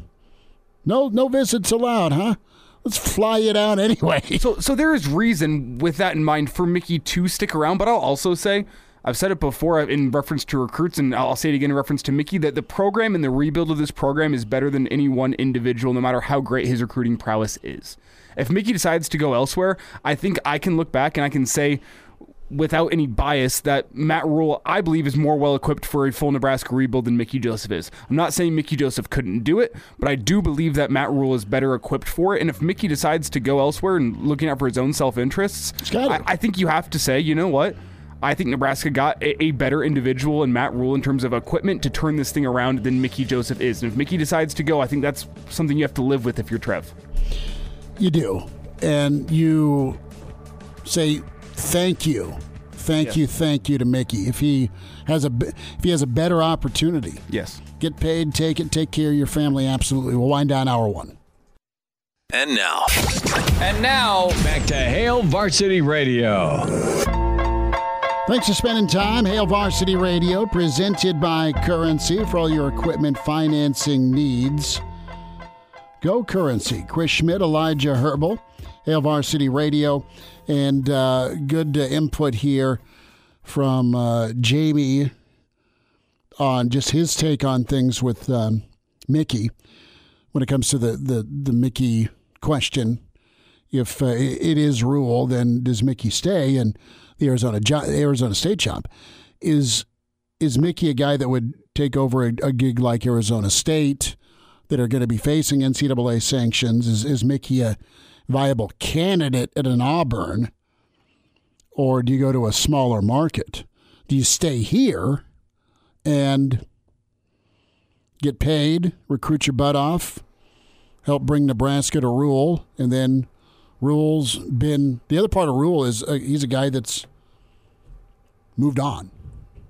No, no visits allowed, huh? Let's fly it out anyway. So, so there is reason with that in mind for Mickey to stick around. But I'll also say, I've said it before in reference to recruits, and I'll say it again in reference to Mickey that the program and the rebuild of this program is better than any one individual, no matter how great his recruiting prowess is. If Mickey decides to go elsewhere, I think I can look back and I can say without any bias that Matt Rhule, I believe, is more well equipped for a full Nebraska rebuild than Mickey Joseph is. I'm not saying Mickey Joseph couldn't do it, but I do believe that Matt Rhule is better equipped for it. And if Mickey decides to go elsewhere and looking out for his own self interests, I, I, think you have to say, you know what? I think Nebraska got a, a, better individual in Matt Rhule in terms of equipment to turn this thing around than Mickey Joseph is. And if Mickey decides to go, I think that's something you have to live with if you're Trev. You do. And you say thank you, thank yes. you, thank you to Mickey. If he has a if he has a better opportunity, yes, get paid, take it, take care of your family. Absolutely. We'll wind down hour one. And now, and now back to Hail Varsity Radio. Thanks for spending time. Hail Varsity Radio, presented by Currency for all your equipment financing needs. Go Currency. Chris Schmitz, Elijah Herbal, Hail Varsity Radio. And uh, good uh, input here from uh, Jamie on just his take on things with um, Mickey when it comes to the, the, the Mickey question. If uh, it is Rhule, then does Mickey stay? And the Arizona Arizona State job. is is Mickey a guy that would take over a, a gig like Arizona State that are going to be facing NCAA sanctions? Is is Mickey a viable candidate at an Auburn, or do you go to a smaller market? Do you stay here and get paid, recruit your butt off, help bring Nebraska to rule, and then Rhule's been the other part of Rhule is uh, he's a guy that's moved on.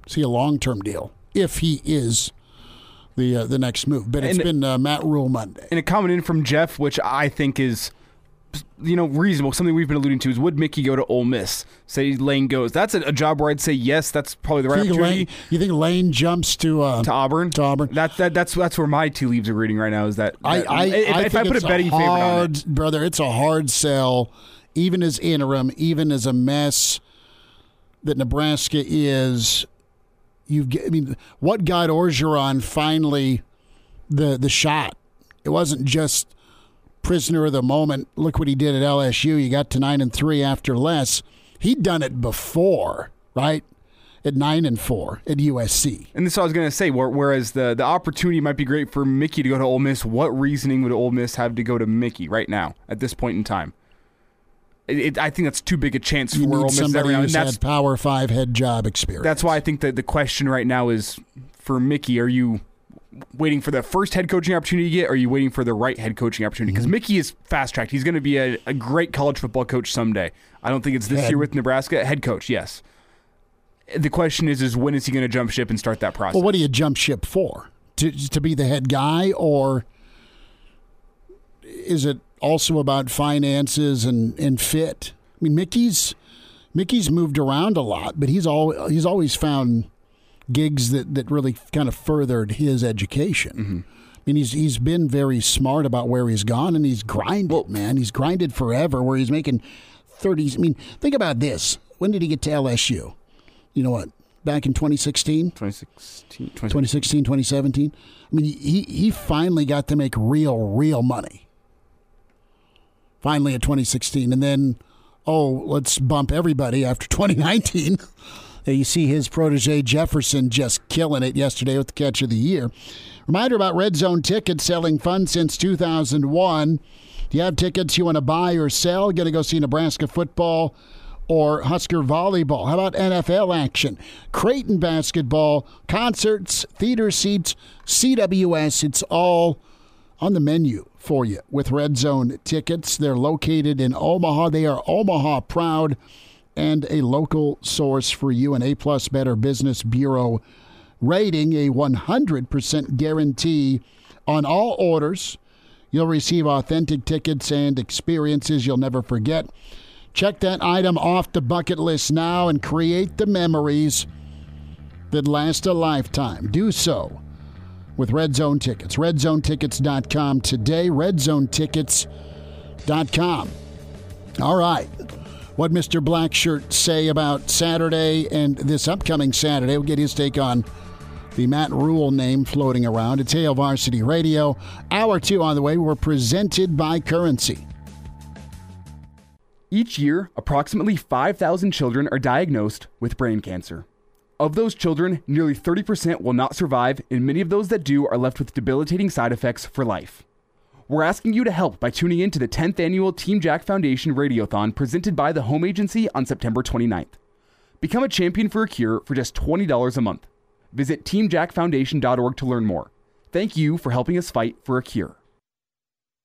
See a long term deal if he is the uh, the next move. But it's And- been uh, Matt Rhule Monday. And a comment in from Jeff, which I think is, you know, reasonable. Something we've been alluding to is would Mickey go to Ole Miss? Say Lane goes. That's a, a job where I'd say yes. That's probably the right You opportunity. Lane, you think Lane jumps to uh, to Auburn. To Auburn. That, that that's that's where my two leaves are reading right now. Is that, I, that- I, if, I if I put a betting favorite on hard, it, brother. It's a hard sell, even as interim, even as a mess that Nebraska is. You, I mean, what got Orgeron finally the the shot? It wasn't just prisoner of the moment. Look what he did at LSU. You got to nine and three after Les. He'd done it before, right? At nine and four at USC. and this is what I was gonna say. Whereas the the opportunity might be great for Mickey to go to Ole Miss. What reasoning would Ole Miss have to go to Mickey right now at this point in time? It, it, I think that's too big a chance You for Ole Miss somebody every now. And who's had Power Five head job experience. That's why I think that the question right now is for Mickey: Are you waiting for the first head coaching opportunity you get, or are you waiting for the right head coaching opportunity? Because Mm-hmm. Mickey is fast tracked. He's going to be a, a great college football coach someday. I don't think it's this Head. year with Nebraska. Head coach, yes. The question is, is when is he going to jump ship and start that process? Well, what do you jump ship for? To to be the head guy, or is it also about finances and, and fit? I mean, Mickey's Mickey's moved around a lot, but he's all he's always found gigs that, that really kind of furthered his education. I mean, he's he's been very smart about where he's gone, and he's grinded, man. He's grinded forever. Where he's making thirties. I mean, think about this. When did he get to LSU? You know what? Back in 2016? 2016, 2016, 2017. I mean, he he finally got to make real, real money. Finally, in 2016, and then, oh, let's bump everybody after 2019. You see his protege Jefferson just killing it yesterday with the catch of the year. Reminder about Red Zone tickets selling fun since 2001. Do you have tickets you want to buy or sell? Going to go see Nebraska football or Husker volleyball? How about NFL action? Creighton basketball, concerts, theater seats, CWS. It's all on the menu for you with Red Zone tickets. They're located in Omaha. They are Omaha proud and a local source for you. An A plus Better Business Bureau rating, a 100% guarantee on all orders. You'll receive authentic tickets and experiences you'll never forget. Check that item off the bucket list now and create the memories that last a lifetime. Do so with Red Zone Tickets. RedZoneTickets.com today. RedZoneTickets.com. All right. What Mr. Blackshirt say about Saturday and this upcoming Saturday? We'll get his take on the Matt Rhule name floating around. It's Hail Varsity Radio. Hour two on the way. We're presented by Currency. Each year, approximately 5,000 children are diagnosed with brain cancer. Of those children, nearly 30% will not survive, and many of those that do are left with debilitating side effects for life. We're asking you to help by tuning in to the 10th annual Team Jack Foundation Radiothon presented by the Home Agency on September 29th. Become a champion for a cure for just $20 a month. Visit teamjackfoundation.org to learn more. Thank you for helping us fight for a cure.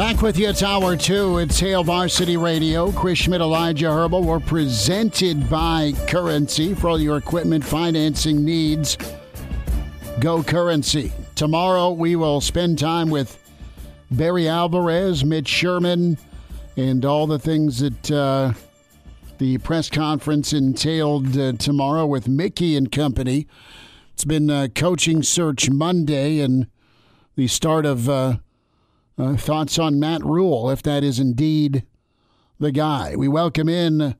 Back with you, it's hour two. It's Hail Varsity Radio. Chris Schmitz, Elijah Herbal. We're presented by Currency for all your equipment financing needs. Go Currency. Tomorrow we will spend time with Barry Alvarez, Mitch Sherman, and all the things that uh, the press conference entailed uh, tomorrow with Mickey and company. It's been uh, Coaching Search Monday, and the start of uh, thoughts on Matt Rhule, if that is indeed the guy. We welcome in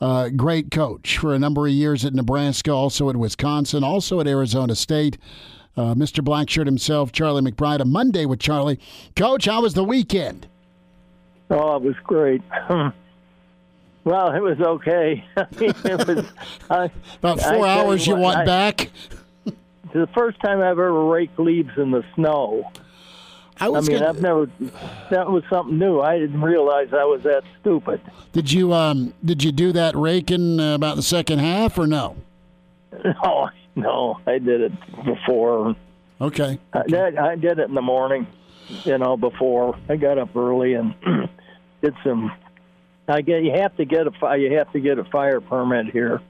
uh, great coach for a number of years at Nebraska, also at Wisconsin, also at Arizona State. Uh, Mr. Blackshirt himself, Charlie McBride. A Monday with Charlie. Coach, how was the weekend? Oh, it was great. well, it was okay. it was I, about four I hours. You, what, want I, back? The first time I've ever raked leaves in the snow. I, was I mean, gonna, I've never. That was something new. I didn't realize I was that stupid. Did you um did you do that raking uh, about the second half or no? No, no, I did it before. Okay. I did, I did it in the morning, you know, before I got up early and did some. I get you have to get a fire. you have to get a fire permit here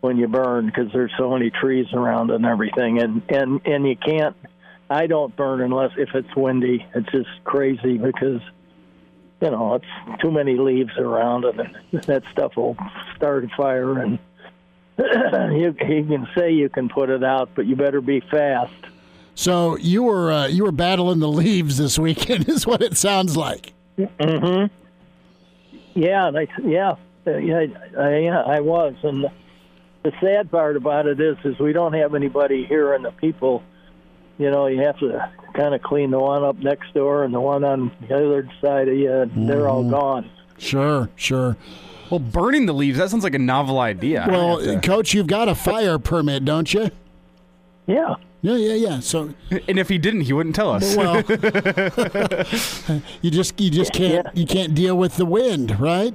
when you burn because there's so many trees around and everything, and and and you can't. I don't burn unless if it's windy. It's just crazy because you know it's too many leaves around and that stuff will start a fire and. you, you can say you can put it out, but you better be fast. So you were uh, you were battling the leaves this weekend, is what it sounds like. Mm-hmm. Yeah, and I, yeah, yeah, I, yeah, I was. And the sad part about it is, is we don't have anybody here, and the people, you know, you have to kind of clean the one up next door and the one on the other side of you. And They're all mm-hmm. gone. Sure, sure. Well, burning the leaves, that sounds like a novel idea. Well, coach, you've got a fire permit, don't you? Yeah. Yeah, yeah, yeah. So, and if he didn't, he wouldn't tell us. well, you just you just can't you can't deal with the wind, right?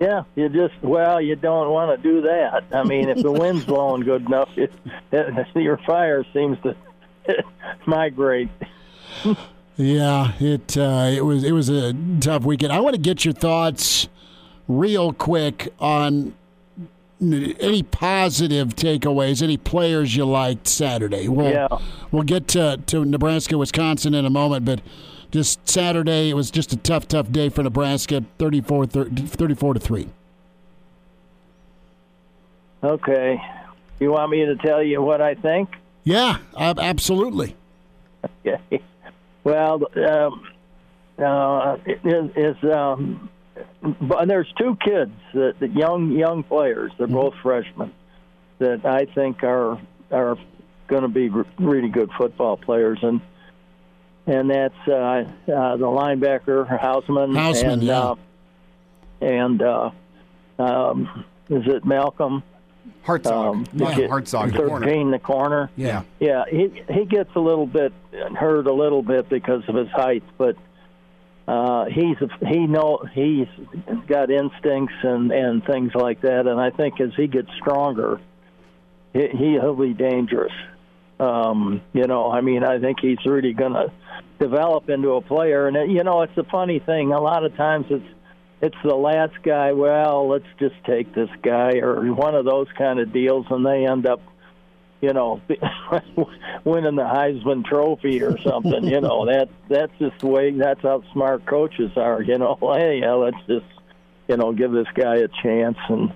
Yeah, you just well, you don't want to do that. I mean, if the wind's blowing good enough, it, it, your fire seems to migrate. Yeah, it uh, it was it was a tough weekend. I want to get your thoughts real quick on any positive takeaways, any players you liked Saturday. We'll, Yeah. we'll get to, to Nebraska, Wisconsin in a moment, but just Saturday, it was just a tough, tough day for Nebraska, 34, 34 to 3. Okay, you want me to tell you what I think? Yeah, ab- absolutely. Okay. Well, um, uh, it is, is um, but there's two kids that, that young young players. They're both freshmen that I think are are going to be re- really good football players, and and that's uh, uh, the linebacker Hausmann, Hausmann, and yeah. uh, and uh, um, is it Malcolm? Hartzog. Um, Yeah, kid- Hartzog, the corner. The corner. Yeah. Yeah, he he gets a little bit hurt a little bit because of his height, but uh, he's he know he's got instincts and and things like that, and I think as he gets stronger, he, he'll be dangerous. Um, you know, I mean, I think he's really going to develop into a player, and it, you know, it's a funny thing. A lot of times it's it's the last guy. Well, let's just take this guy, or one of those kind of deals, and they end up you know, winning the Heisman Trophy or something. you know, that that's just the way. That's how smart coaches are. You know, hey, yeah, let's just you know give this guy a chance, and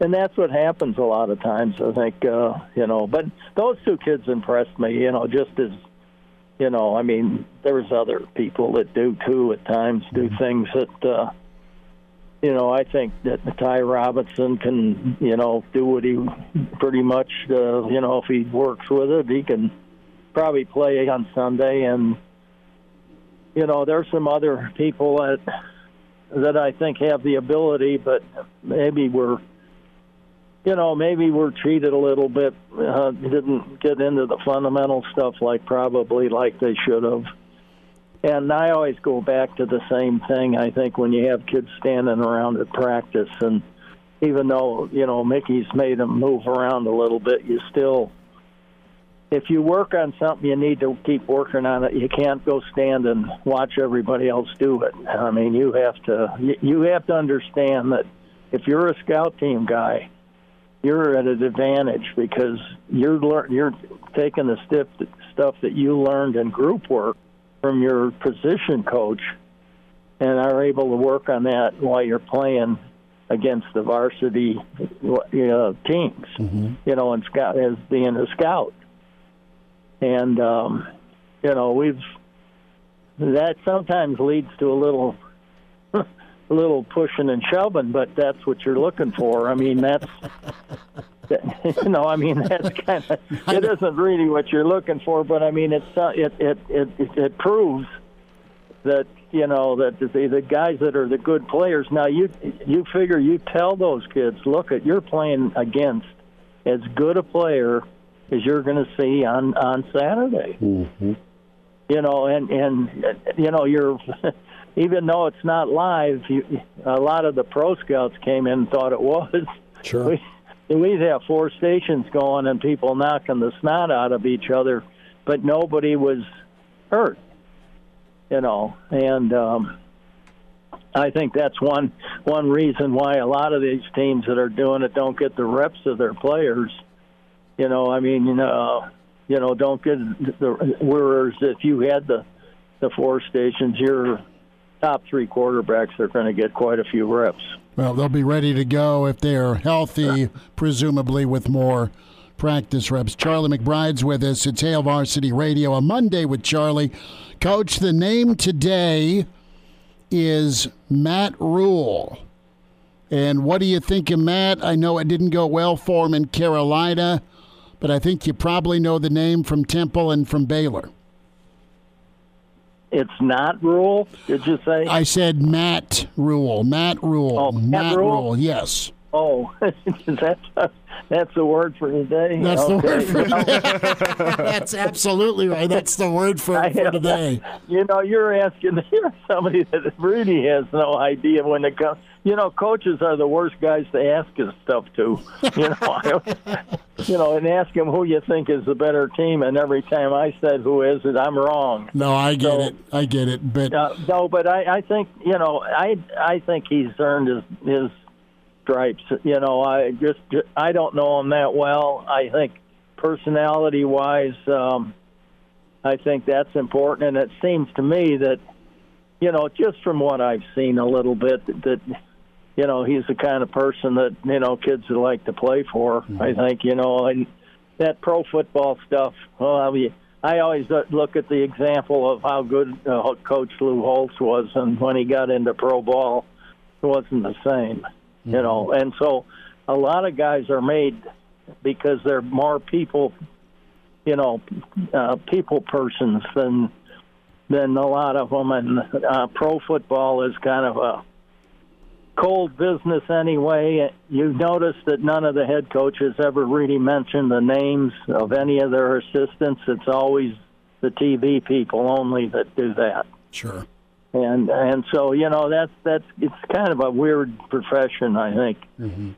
and that's what happens a lot of times. I think uh, you know, but those two kids impressed me. You know, just as you know, I mean, there's other people that do too at times do things that. uh you know, I think that Ty Robinson can, you know, do what he pretty much, uh, you know, if he works with it, he can probably play on Sunday. And you know, there's some other people that that I think have the ability, but maybe we're, you know, maybe we're treated a little bit. Uh, didn't get into the fundamental stuff like probably like they should have. And I always go back to the same thing. I think when you have kids standing around at practice, and even though you know Mickey's made them move around a little bit, you still, if you work on something, you need to keep working on it. You can't go stand and watch everybody else do it. I mean, you have to you- have to understand that if you're a scout team guy, you're at an advantage because you're lear- you're taking the stiff stuff that you learned in group work from your position coach and are able to work on that while you're playing against the varsity you know, teams, you know, and scout as being a scout. And um, you know, we've that sometimes leads to a little a little pushing and shoving, but that's what you're looking for. I mean, that's you know, I mean, that's kind of it isn't really what you're looking for, but I mean, it's uh, it it it it, proves that you know that the, the guys that are the good players. Now you you figure you tell those kids, look at you're playing against as good a player as you're going to see on on Saturday. Mm-hmm. You know, and and you know you're even though it's not live, you, a lot of the pro scouts came in and thought it was. Sure. We, we'd have four stations going and people knocking the snot out of each other, but nobody was hurt. You know, and um, I think that's one one reason why a lot of these teams that are doing it don't get the reps of their players. You know, I mean, know, you know, don't get the whereas if you had the the four stations, your top three quarterbacks are going to get quite a few reps. Well, they'll be ready to go if they're healthy, presumably with more practice reps. Charlie McBride's with us. It's Hail Varsity Radio, a Monday with Charlie. Coach, the name today is Matt Rhule. And what do you think of Matt? I know it didn't go well for him in Carolina, but I think you probably know the name from Temple and from Baylor. It's not Rhule? Did you say? I said Matt Rhule. Matt Rhule. Oh, Matt Rhule? Yes. Oh, that's that's the word for today. That's the word for today. That's absolutely right. That's the word for, I for today. You know, you're asking you're somebody that really has no idea when it comes. You know, coaches are the worst guys to ask us stuff to. You know, I, you know, and ask them who you think is the better team. And every time I said who is it, I'm wrong. No, I get So- it. I get it. But Uh, no, but I, I think you know, I I think he's earned his his stripes. You know, I just I don't know him that well. I think personality wise, um, I think that's important, and it seems to me that you know, just from what I've seen a little bit, that, that you know, he's the kind of person that you know kids would like to play for. I think you know, and that pro football stuff. Well, I mean. I always look at the example of how good uh, Coach Lou Holtz was, and when he got into pro ball, it wasn't the same, you know. And so, a lot of guys are made because they're more people, you know, uh, people persons than than a lot of them. And uh, pro football is kind of a cold business anyway. You notice that none of the head coaches ever really mention the names of any of their assistants. It's always the TV people only that do that. Sure. And and so you know that's that's it's kind of a weird profession. I think.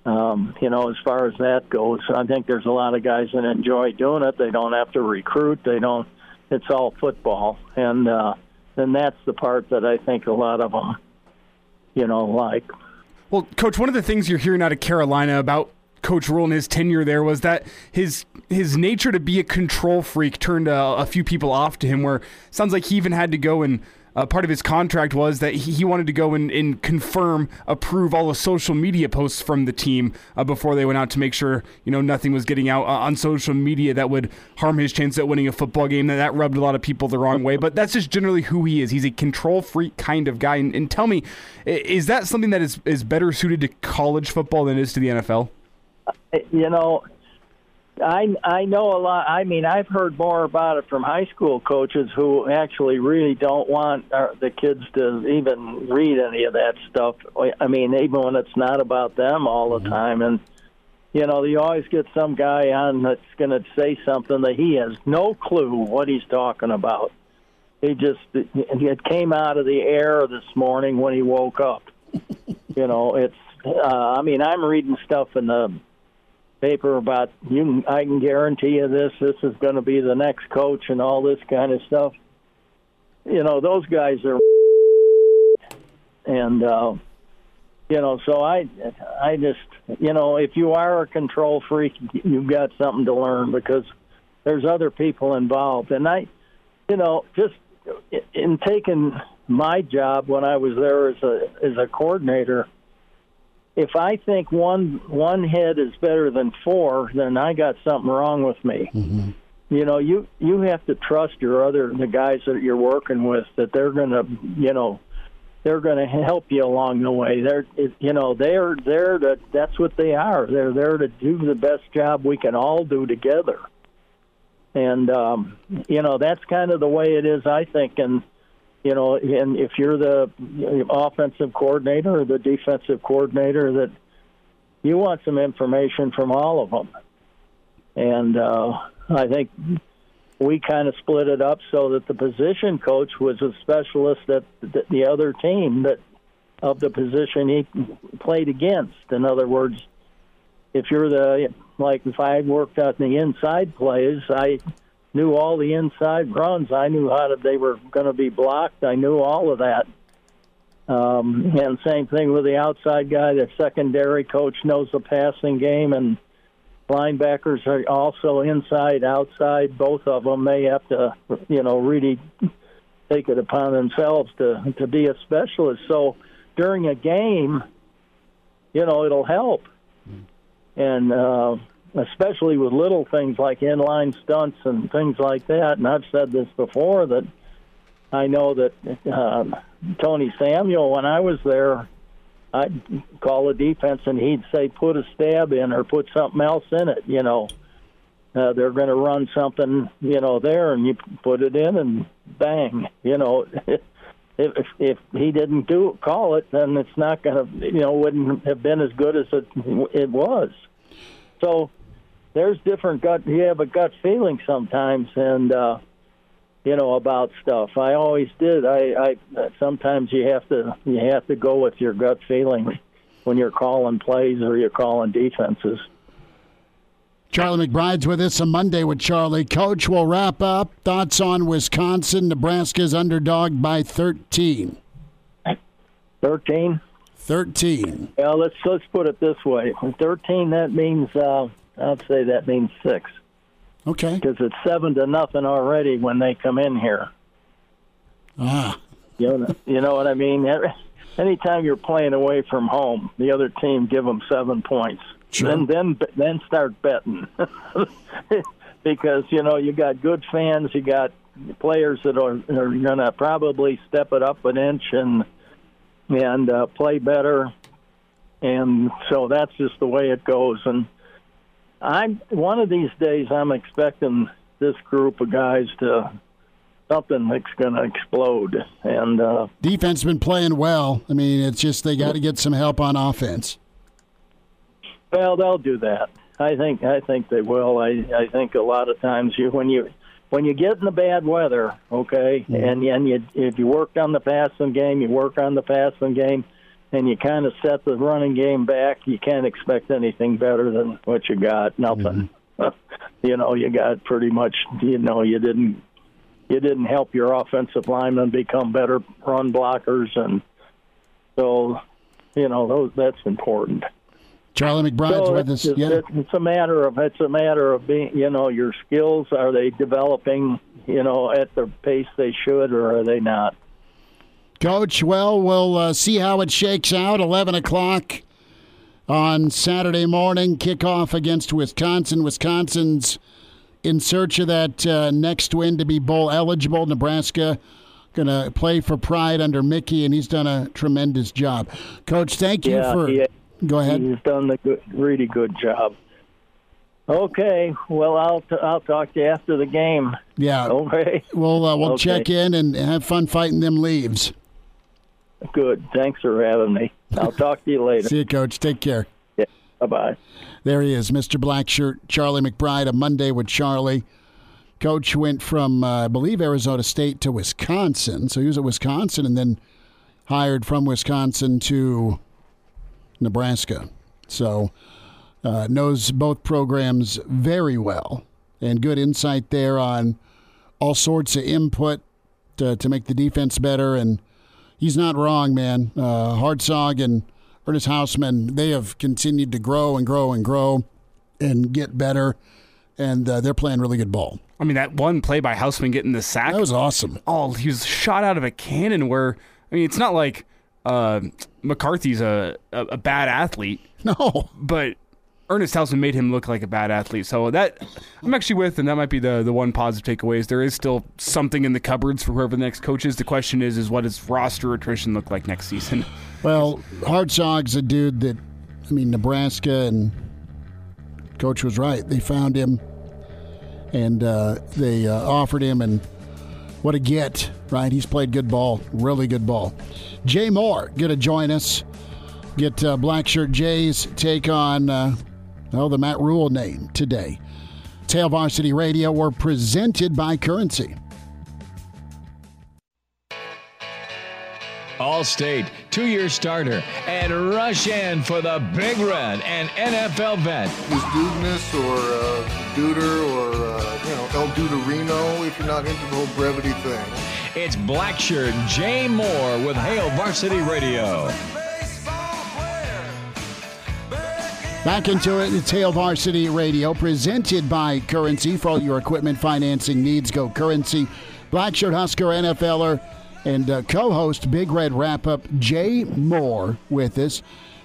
Um, you know, as far as that goes, I think there's a lot of guys that enjoy doing it. They don't have to recruit. They don't. It's all football, and uh, then that's the part that I think a lot of them, you know, like. Well, Coach, one of the things you're hearing out of Carolina about Coach Rhule and his tenure there was that his his nature to be a control freak turned a, a few people off to him. Where it sounds like he even had to go and uh, part of his contract was that he, wanted to go and, and confirm, approve all the social media posts from the team uh, before they went out to make sure you know nothing was getting out uh, on social media that would harm his chance at winning a football game. And that rubbed a lot of people the wrong way. But that's just generally who he is. He's a control freak kind of guy. And, and tell me, is that something that is is better suited to college football than it is to the NFL? you know, I I know a lot. I mean, I've heard more about it from high school coaches who actually really don't want uh, the kids to even read any of that stuff. I mean, even when it's not about them all the time, and you know, you always get some guy on that's going to say something that he has no clue what he's talking about. He just it came out of the air this morning when he woke up. you know, it's. Uh, I mean, I'm reading stuff in the paper about you. I can guarantee you this. This is going to be the next coach and all this kind of stuff. You know, those guys are, and uh, you know, so I, I just, you know, if you are a control freak, you've got something to learn because there's other people involved, and I, you know, just in taking my job when I was there as a as a coordinator if I think one one head is better than four, then I got something wrong with me. you know, you you have to trust your other the guys that you're working with that they're going to, you know, they're going to help you along the way. They're, you know, they're there to. That's what they are. They're there to do the best job we can all do together. And um, you know, that's kind of the way it is, I think. And you know, and if you're the offensive coordinator or the defensive coordinator, that you want some information from all of them. And uh, I think we kind of split it up so that the position coach was a specialist at the other team that of the position he played against. In other words, if you're the like if I worked on the inside plays, I knew all the inside runs. I knew how to, they were going to be blocked. I knew all of that. Um, and same thing with the outside guy. The secondary coach knows the passing game, and linebackers are also inside, outside. Both of them. They have to, you know, really take it upon themselves to to be a specialist. So during a game, you know, it'll help. And uh, especially with little things like inline stunts and things like that. And I've said this before that I know that uh, Tony Samuel, when I was there, I'd call a defense and he'd say, put a stab in or put something else in it. You know, uh, they're going to run something, you know, there and you put it in and bang, you know. if if he didn't do call it, then it's not going to, you know, wouldn't have been as good as it it was. So there's different gut. You have a gut feeling sometimes, and uh, you know about stuff. I always did. I, I sometimes you have to you have to go with your gut feeling when you're calling plays or you're calling defenses. Charlie McBride's with us on Monday with Charlie. Coach, we'll wrap up. Thoughts on Wisconsin? Nebraska's underdog by 13. 13? 13. Yeah, let's let's put it this way. 13, that means uh, I'd say that means six. Okay. Because it's seven to nothing already when they come in here. Ah. You know, you know what I mean? Anytime you're playing away from home, the other team give them seven points. Sure. Then then then start betting. because you know you got good fans, you got players that are, are going to probably step it up an inch and and uh, play better, and so that's just the way it goes. And I'm one of these days. I'm expecting this group of guys to something that's going to explode. And uh, defense been playing well. I mean, it's just they got to get some help on offense. Well, they'll do that. I think. I think they will. I. I think a lot of times you when you when you get in the bad weather, okay, mm-hmm. and and you if you work on the passing game, you work on the passing game and you kind of set the running game back, you can't expect anything better than what you got. Nothing. Mm-hmm. you know, you got pretty much. You know, you didn't you didn't help your offensive linemen become better run blockers, and so you know those that's important. Charlie McBride's so with us. It's, yeah. it's a matter of it's a matter of being you know your skills are they developing you know at the pace they should or are they not? Coach, well, we'll uh, see how it shakes out. 11 o'clock on Saturday morning, kickoff against Wisconsin. Wisconsin's in search of that uh, next win to be bowl eligible. Nebraska going to play for pride under Mickey, and he's done a tremendous job. Coach, thank you yeah, for. He, go ahead. He's done a good, really good job. Okay, well, I'll t- I'll talk to you after the game. Yeah. Okay. We'll uh, we'll Okay. check in and have fun fighting them leaves. Good. Thanks for having me. I'll talk to you later. See you, Coach. Take care. Yeah. Bye bye. There he is, Mr. Blackshirt, Charlie McBride, a Monday with Charlie. Coach went from, uh, I believe, Arizona State to Wisconsin. So he was at Wisconsin and then hired from Wisconsin to Nebraska. So uh, knows both programs very well and good insight there on all sorts of input to, to make the defense better. And he's not wrong, man. Uh, Hartzog and Ernest Hausmann, they have continued to grow and grow and grow and get better. And uh, they're playing really good ball. I mean, that one play by Hausmann getting the sack. That was awesome. Oh, he was shot out of a cannon where, I mean, it's not like uh, McCarthy's a, a, a bad athlete. No. But Ernest Hausmann made him look like a bad athlete. So that I'm actually with, and that might be the the one positive takeaway. Is there is still something in the cupboards for whoever the next coach is. The question is, is what does roster attrition look like next season? Well, Hartzog's a dude that, I mean, Nebraska and coach was right. They found him and uh, they uh, offered him, and what a get, right? He's played good ball, really good ball. Jay Moore going to join us. Get uh, Black Shirt Jay's take on, well, the Matt Rhule name today. Hail Varsity Radio, we're presented by Currency. Allstate, two-year starter, and rush in for the Big Red and NFL vet. Is Dudeness or uh, Duder or, uh, you know, El Duderino if you're not into the whole brevity thing. It's Blackshirt Jay Moore with Hail Varsity Radio. Back into it, it's Hail Varsity Radio, presented by Currency. For all your equipment financing needs, go Currency. Blackshirt Husker NFLer and uh, co-host Big Red Wrap Up Jay Moore with us.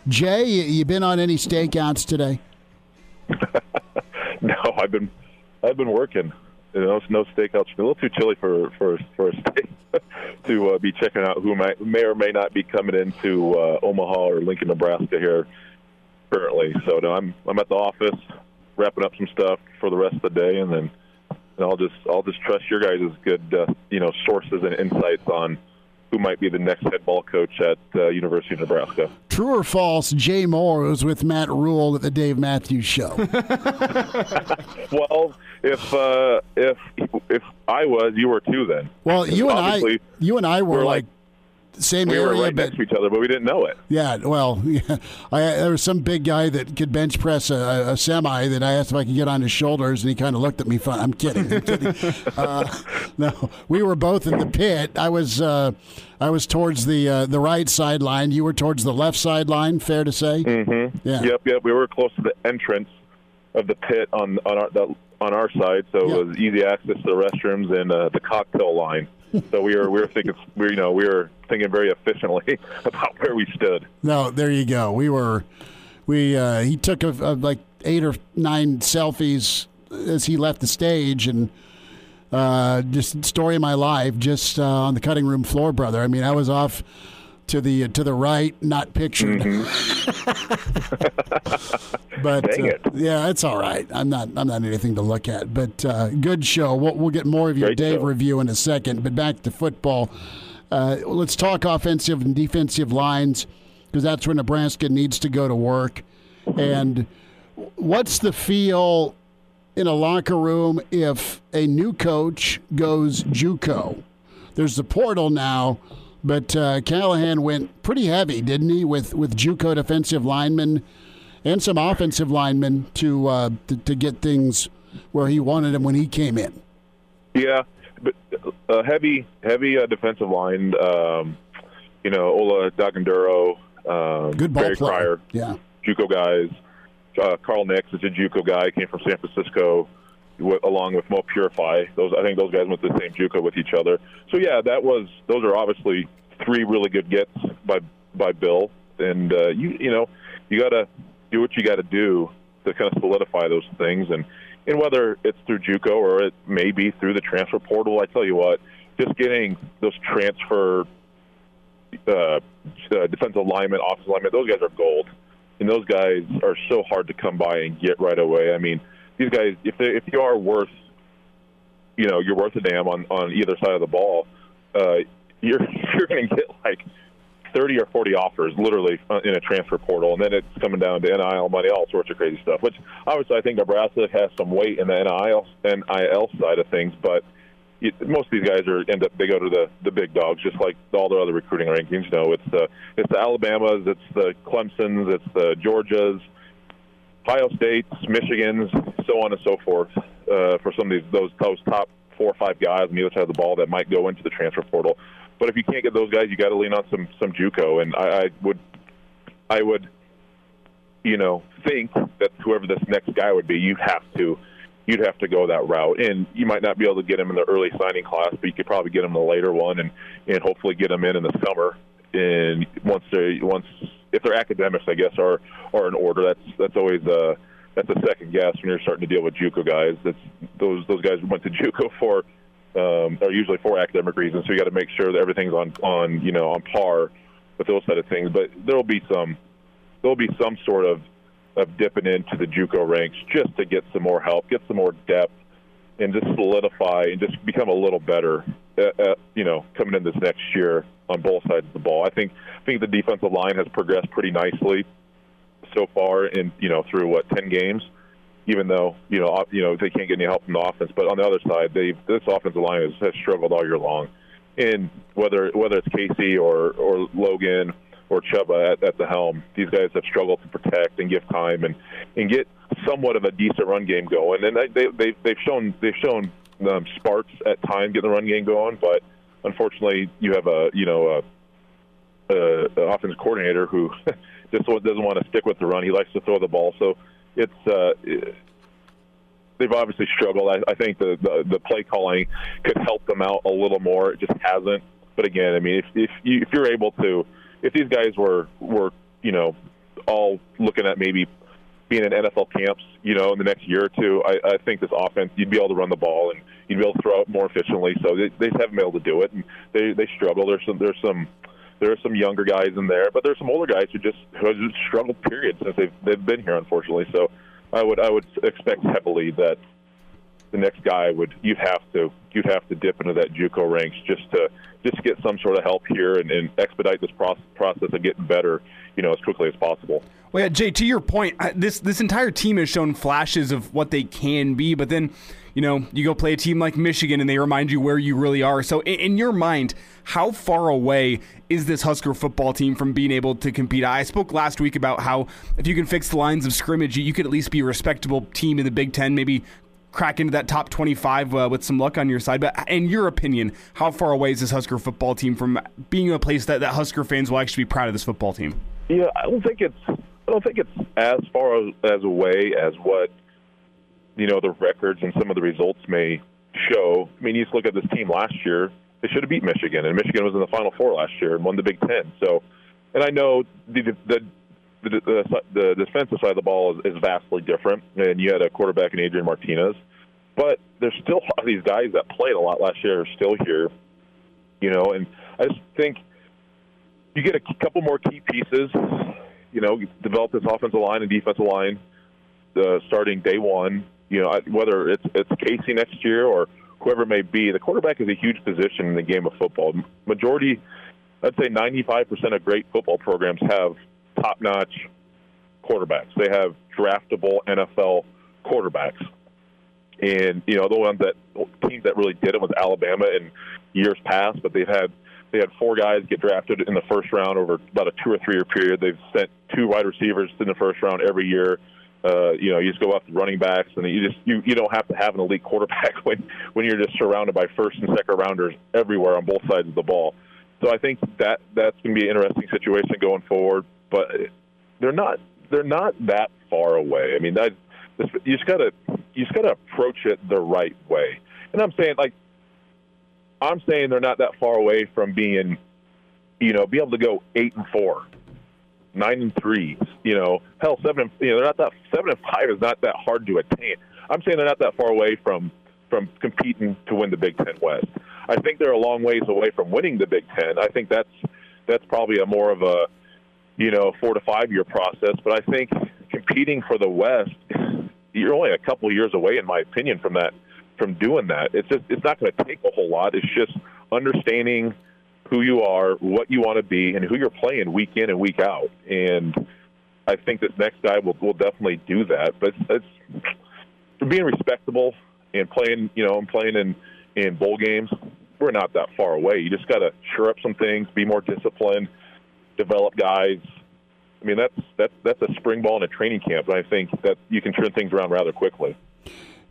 Jay, you been on any stakeouts today? no, I've been I've been working. You know, no stakeouts. A little too chilly for for for a steak to uh, be checking out who might, may or may not be coming into uh, Omaha or Lincoln, Nebraska here currently. So no, I'm I'm at the office wrapping up some stuff for the rest of the day, and then and I'll just I'll just trust your guys' as good uh, you know sources and insights on who might be the next head ball coach at uh, University of Nebraska. True or false? Jay Moore was with Matt Rhule at the Dave Matthews Show. well, if uh, if if I was, you were too. Then. Well, you and I, you and I were, we're like, same we area, were right but next to each other, but we didn't know it. Yeah, well, yeah. I, there was some big guy that could bench press a, a semi that I asked if I could get on his shoulders, and he kind of looked at me fun. I'm kidding. I'm kidding. uh, no, we were both in the pit. I was uh, I was towards the uh, the right sideline. You were towards the left sideline. Fair to say. Mm-hmm. Yeah. Yep. Yep. We were close to the entrance of the pit on on our the, on our side, so Yeah. it was easy access to the restrooms and uh, the cocktail line. So we were we were thinking we you know we were thinking very efficiently about where we stood. No, there you go. We were, we uh, he took a, a, like eight or nine selfies as he left the stage, and uh, just story of my life, just uh, on the cutting room floor, brother. I mean, I was off to the to the right, not pictured. but Dang uh, it. yeah, it's all right. I'm not I'm not anything to look at. But uh, good show. We'll, we'll get more of your Great Dave show. review in a second. But back to football. Uh, let's talk offensive and defensive lines because that's where Nebraska needs to go to work. And what's the feel in a locker room if a new coach goes JUCO? There's the portal now, but uh, Callahan went pretty heavy, didn't he, with with JUCO defensive linemen and some offensive linemen to uh, to, to get things where he wanted them when he came in. Yeah, but uh, heavy, heavy uh, defensive line. Um, you know, Ola Dagunduro, um, Good ball Barry player. Cryer, Yeah. JUCO guys. Uh, Carl Nicks is a JUCO guy. Came from San Francisco, along with Mo Purify. Those I think those guys went to the same JUCO with each other. So yeah, that was those are obviously three really good gets by by Bill. And uh, you you know you got to do what you got to do to kind of solidify those things. And and whether it's through JUCO or it may be through the transfer portal, I tell you what, just getting those transfer uh, uh, defensive linemen, offensive linemen, those guys are gold and those guys are so hard to come by and get right away. I mean, these guys, if they, if you are worth, you know, you're worth a damn on on either side of the ball, uh, you're you're going to get like thirty or forty offers, literally uh, in a transfer portal, and then it's coming down to NIL money, all sorts of crazy stuff. Which obviously I think Nebraska has some weight in the NIL NIL side of things, but most of these guys are end up they go to the the big dogs, just like all their other recruiting rankings. You know, it's the it's the Alabamas, it's the Clemson's, it's the Georgias, Ohio States, Michigans, so on and so forth. Uh, for some of these those those top four or five guys on the other side of the ball that might go into the transfer portal. But if you can't get those guys, you got to lean on some some JUCO, and I, I would I would you know think that whoever this next guy would be, you have to you'd have to go that route. And you might not be able to get him in the early signing class, but you could probably get him in the later one, and and hopefully get him in in the summer. And once they once if their academics, I guess, are are in order, that's that's always a that's a second guess when you're starting to deal with JUCO guys. That's those those guys went to JUCO for um, are usually for academic reasons. So you got to make sure that everything's on on you know on par with those side of things. But there'll be some there'll be some sort of of dipping into the JUCO ranks just to get some more help, get some more depth, and just solidify and just become a little better. At, at, you know, coming in this next year on both sides of the ball. I think I think the defensive line has progressed pretty nicely so far in you know through what ten games even though you know you know they can't get any help from the offense. But on the other side, they this offensive line has, has struggled all year long, and whether whether it's Casey or or Logan or Chubba at, at the helm, these guys have struggled to protect and give time and and get somewhat of a decent run game going. And they they they've shown they've shown um, sparks at times getting the run game going, but unfortunately, you have a you know a, a, a offensive coordinator who just doesn't want to stick with the run. He likes to throw the ball, so it's uh, they've obviously struggled. I, I think the, the the play calling could help them out a little more. It just hasn't. But again, I mean, if if you if you're able to, if these guys were were you know all looking at maybe being in NFL camps, you know, in the next year or two, I, I think this offense you'd be able to run the ball and you'd be able to throw it more efficiently. So they, they haven't been able to do it, and they they struggle. There's some there's some there are some younger guys in there, but there's some older guys who just who have just struggled. Period since they've they've been here, unfortunately. So I would I would expect heavily that the next guy would you'd have to you'd have to dip into that JUCO ranks just to just get some sort of help here and, and expedite this process process of getting better, you know, as quickly as possible. Well, yeah, Jay, to your point, this this entire team has shown flashes of what they can be, but then you know, you go play a team like Michigan and they remind you where you really are. So, in, in, your mind, how far away is this Husker football team from being able to compete? I spoke last week about how if you can fix the lines of scrimmage, you, could at least be a respectable team in the Big Ten, maybe crack into that top 25 uh, with some luck on your side. But in your opinion, how far away is this Husker football team from being a place that, that Husker fans will actually be proud of this football team? Yeah, I don't think it's I don't think it's as far as away as what you know the records and some of the results may show. I mean, you just look at this team last year; they should have beat Michigan, and Michigan was in the Final Four last year and won the Big Ten. So, and I know the the the, the, the defensive side of the ball is, is vastly different, and you had a quarterback in Adrian Martinez, but there's still a lot of these guys that played a lot last year are still here, you know, and I just think you get a couple more key pieces, you know, develop this offensive line and defensive line uh, starting day one, you know, whether it's it's Casey next year or whoever it may be, the quarterback is a huge position in the game of football. Majority, I'd say 95% of great football programs have top-notch quarterbacks. They have draftable NFL quarterbacks. And you know the ones that teams that really did it was Alabama in years past, but they've had they had four guys get drafted in the first round over about a two or three year period. They've sent two wide receivers in the first round every year. Uh, you know, you just go after running backs, and you just you, you don't have to have an elite quarterback when when you're just surrounded by first and second rounders everywhere on both sides of the ball. So I think that that's going to be an interesting situation going forward. But they're not they're not that far away. I mean, that you just gotta you just gotta approach it the right way. And I'm saying like I'm saying they're not that far away from being, you know, be able to go eight and four nine and three. You know, hell, seven. And, you know, they're not that seven and five is not that hard to attain. I'm saying they're not that far away from from competing to win the Big Ten West. I think they're a long ways away from winning the Big Ten. I think that's that's probably a more of a you know four to five year process. But I think competing for the West, you're only a couple years away, in my opinion, from that from doing that. It's just it's not going to take a whole lot. It's just understanding who you are, what you want to be, and who you're playing week in and week out. And I think this next guy will will definitely do that. But it's, being respectable and playing, you know, and playing in in bowl games. We're not that far away. You just got to sure up some things, be more disciplined, develop guys. I mean, that's that's that's a spring ball in a training camp, and I think that you can turn things around rather quickly.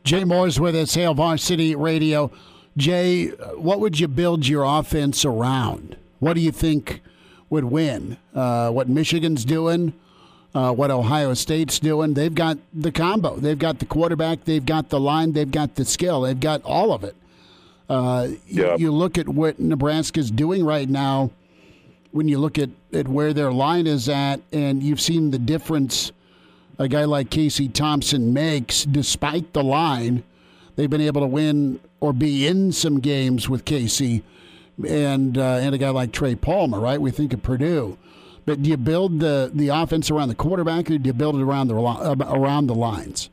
Jay Moore's with us, Hail Varsity Radio. Jay, what would you build your offense around? What do you think would win? Uh, what Michigan's doing? Uh, what Ohio State's doing? They've got the combo. They've got the quarterback. They've got the line. They've got the skill. They've got all of it. Uh, yeah. you, you look at what Nebraska's doing right now. When you look at, at where their line is at, and you've seen the difference a guy like Casey Thompson makes, despite the line. They've been able to win or be in some games with Casey and uh, and a guy like Trey Palmer, right? We think of Purdue. But do you build the, the offense around the quarterback, or do you build it around the around the lines?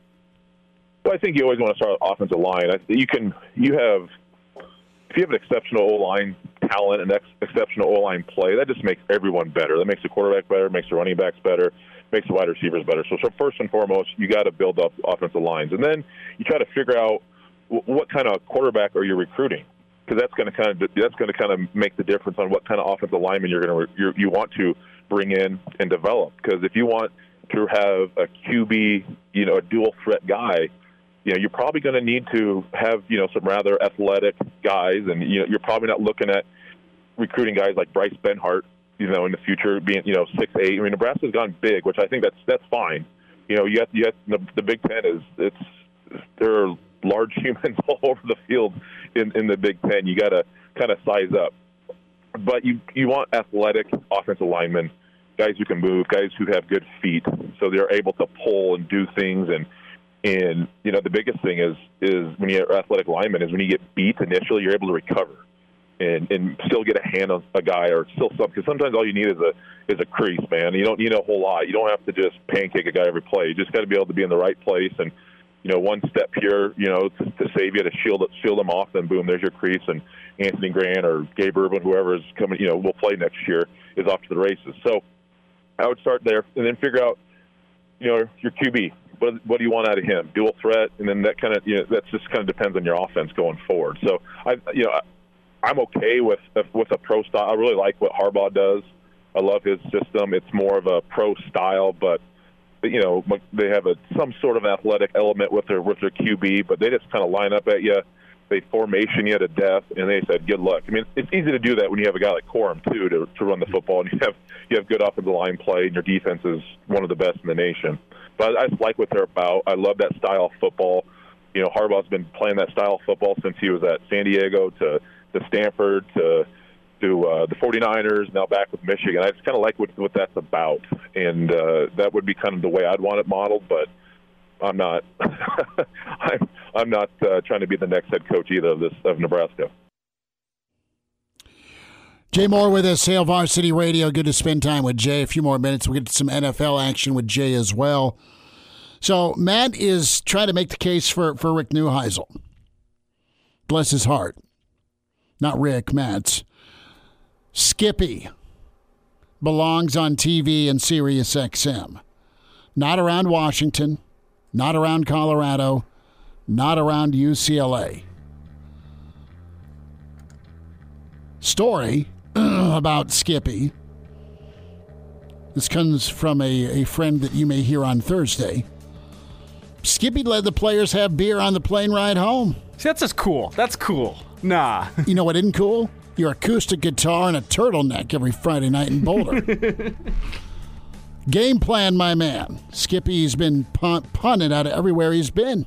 Well, I think you always want to start offensive line. You can you have if you have an exceptional O line talent and ex- exceptional O line play, that just makes everyone better. That makes the quarterback better, makes the running backs better, makes the wide receivers better. So, so first and foremost, you got to build up offensive lines, and then you try to figure out what kind of quarterback are you recruiting because that's going to kind of that's going to kind of make the difference on what kind of offensive lineman you're going to you want to bring in and develop. Because if you want to have a QB, you know, a dual threat guy, you know, you're probably going to need to have you know some rather athletic guys, and you know, you're probably not looking at recruiting guys like Bryce Benhart, you know, in the future being you know six eight. I mean, Nebraska's gone big, which I think that's that's fine. You know, yet yet the, the Big Ten is it's there are large humans all over the field in, in the Big Ten. You got to kind of size up. But you you want athletic offensive linemen, guys who can move, guys who have good feet, so they're able to pull and do things. And and you know the biggest thing is is when you're athletic lineman is when you get beat initially, you're able to recover and and still get a hand on a guy or still some because sometimes all you need is a is a crease, man. You don't need a whole lot. You don't have to just pancake a guy every play. You just got to be able to be in the right place and you know, one step here, you know, to, to save you to shield shield them off. Then boom, there's your crease, and Anthony Grant or Gabe Ervin, whoever is coming, you know, will play next year, is off to the races. So I would start there, and then figure out, you know, your QB. What, what do you want out of him? Dual threat, and then that kind of, you know, that just kind of depends on your offense going forward. So I, you know, I'm okay with with a pro style. I really like what Harbaugh does. I love his system. It's more of a pro style, but you know they have a some sort of athletic element with their with their QB, but they just kind of line up at you. They formation you to death, and they said, "Good luck." I mean, it's easy to do that when you have a guy like Corum too to to run the football, and you have you have good offensive line play, and your defense is one of the best in the nation. But I just like what they're about. I love that style of football. You know, Harbaugh's been playing that style of football since he was at San Diego to to Stanford to to uh, the 49ers, now back with Michigan. I just kind of like what, what that's about, and uh, that would be kind of the way I'd want it modeled. But I'm not. I'm I'm not uh, trying to be the next head coach either of this of Nebraska. Jay Moore with us, Hail Varsity Radio. Good to spend time with Jay. A few more minutes. We'll get some NFL action with Jay as well. So Matt is trying to make the case for, for Rick Neuheisel. Bless his heart. Not Rick, Matt's. Skippy belongs on TV and Sirius XM. Not around Washington, not around Colorado, not around UCLA. Story about Skippy. This comes from a, a friend that you may hear on Thursday. Skippy let the players have beer on the plane ride home. See, that's just cool. That's cool. Nah. you know what isn't cool? your acoustic guitar and a turtleneck every Friday night in Boulder. Game plan, my man. Skippy's been pun- punted out of everywhere he's been.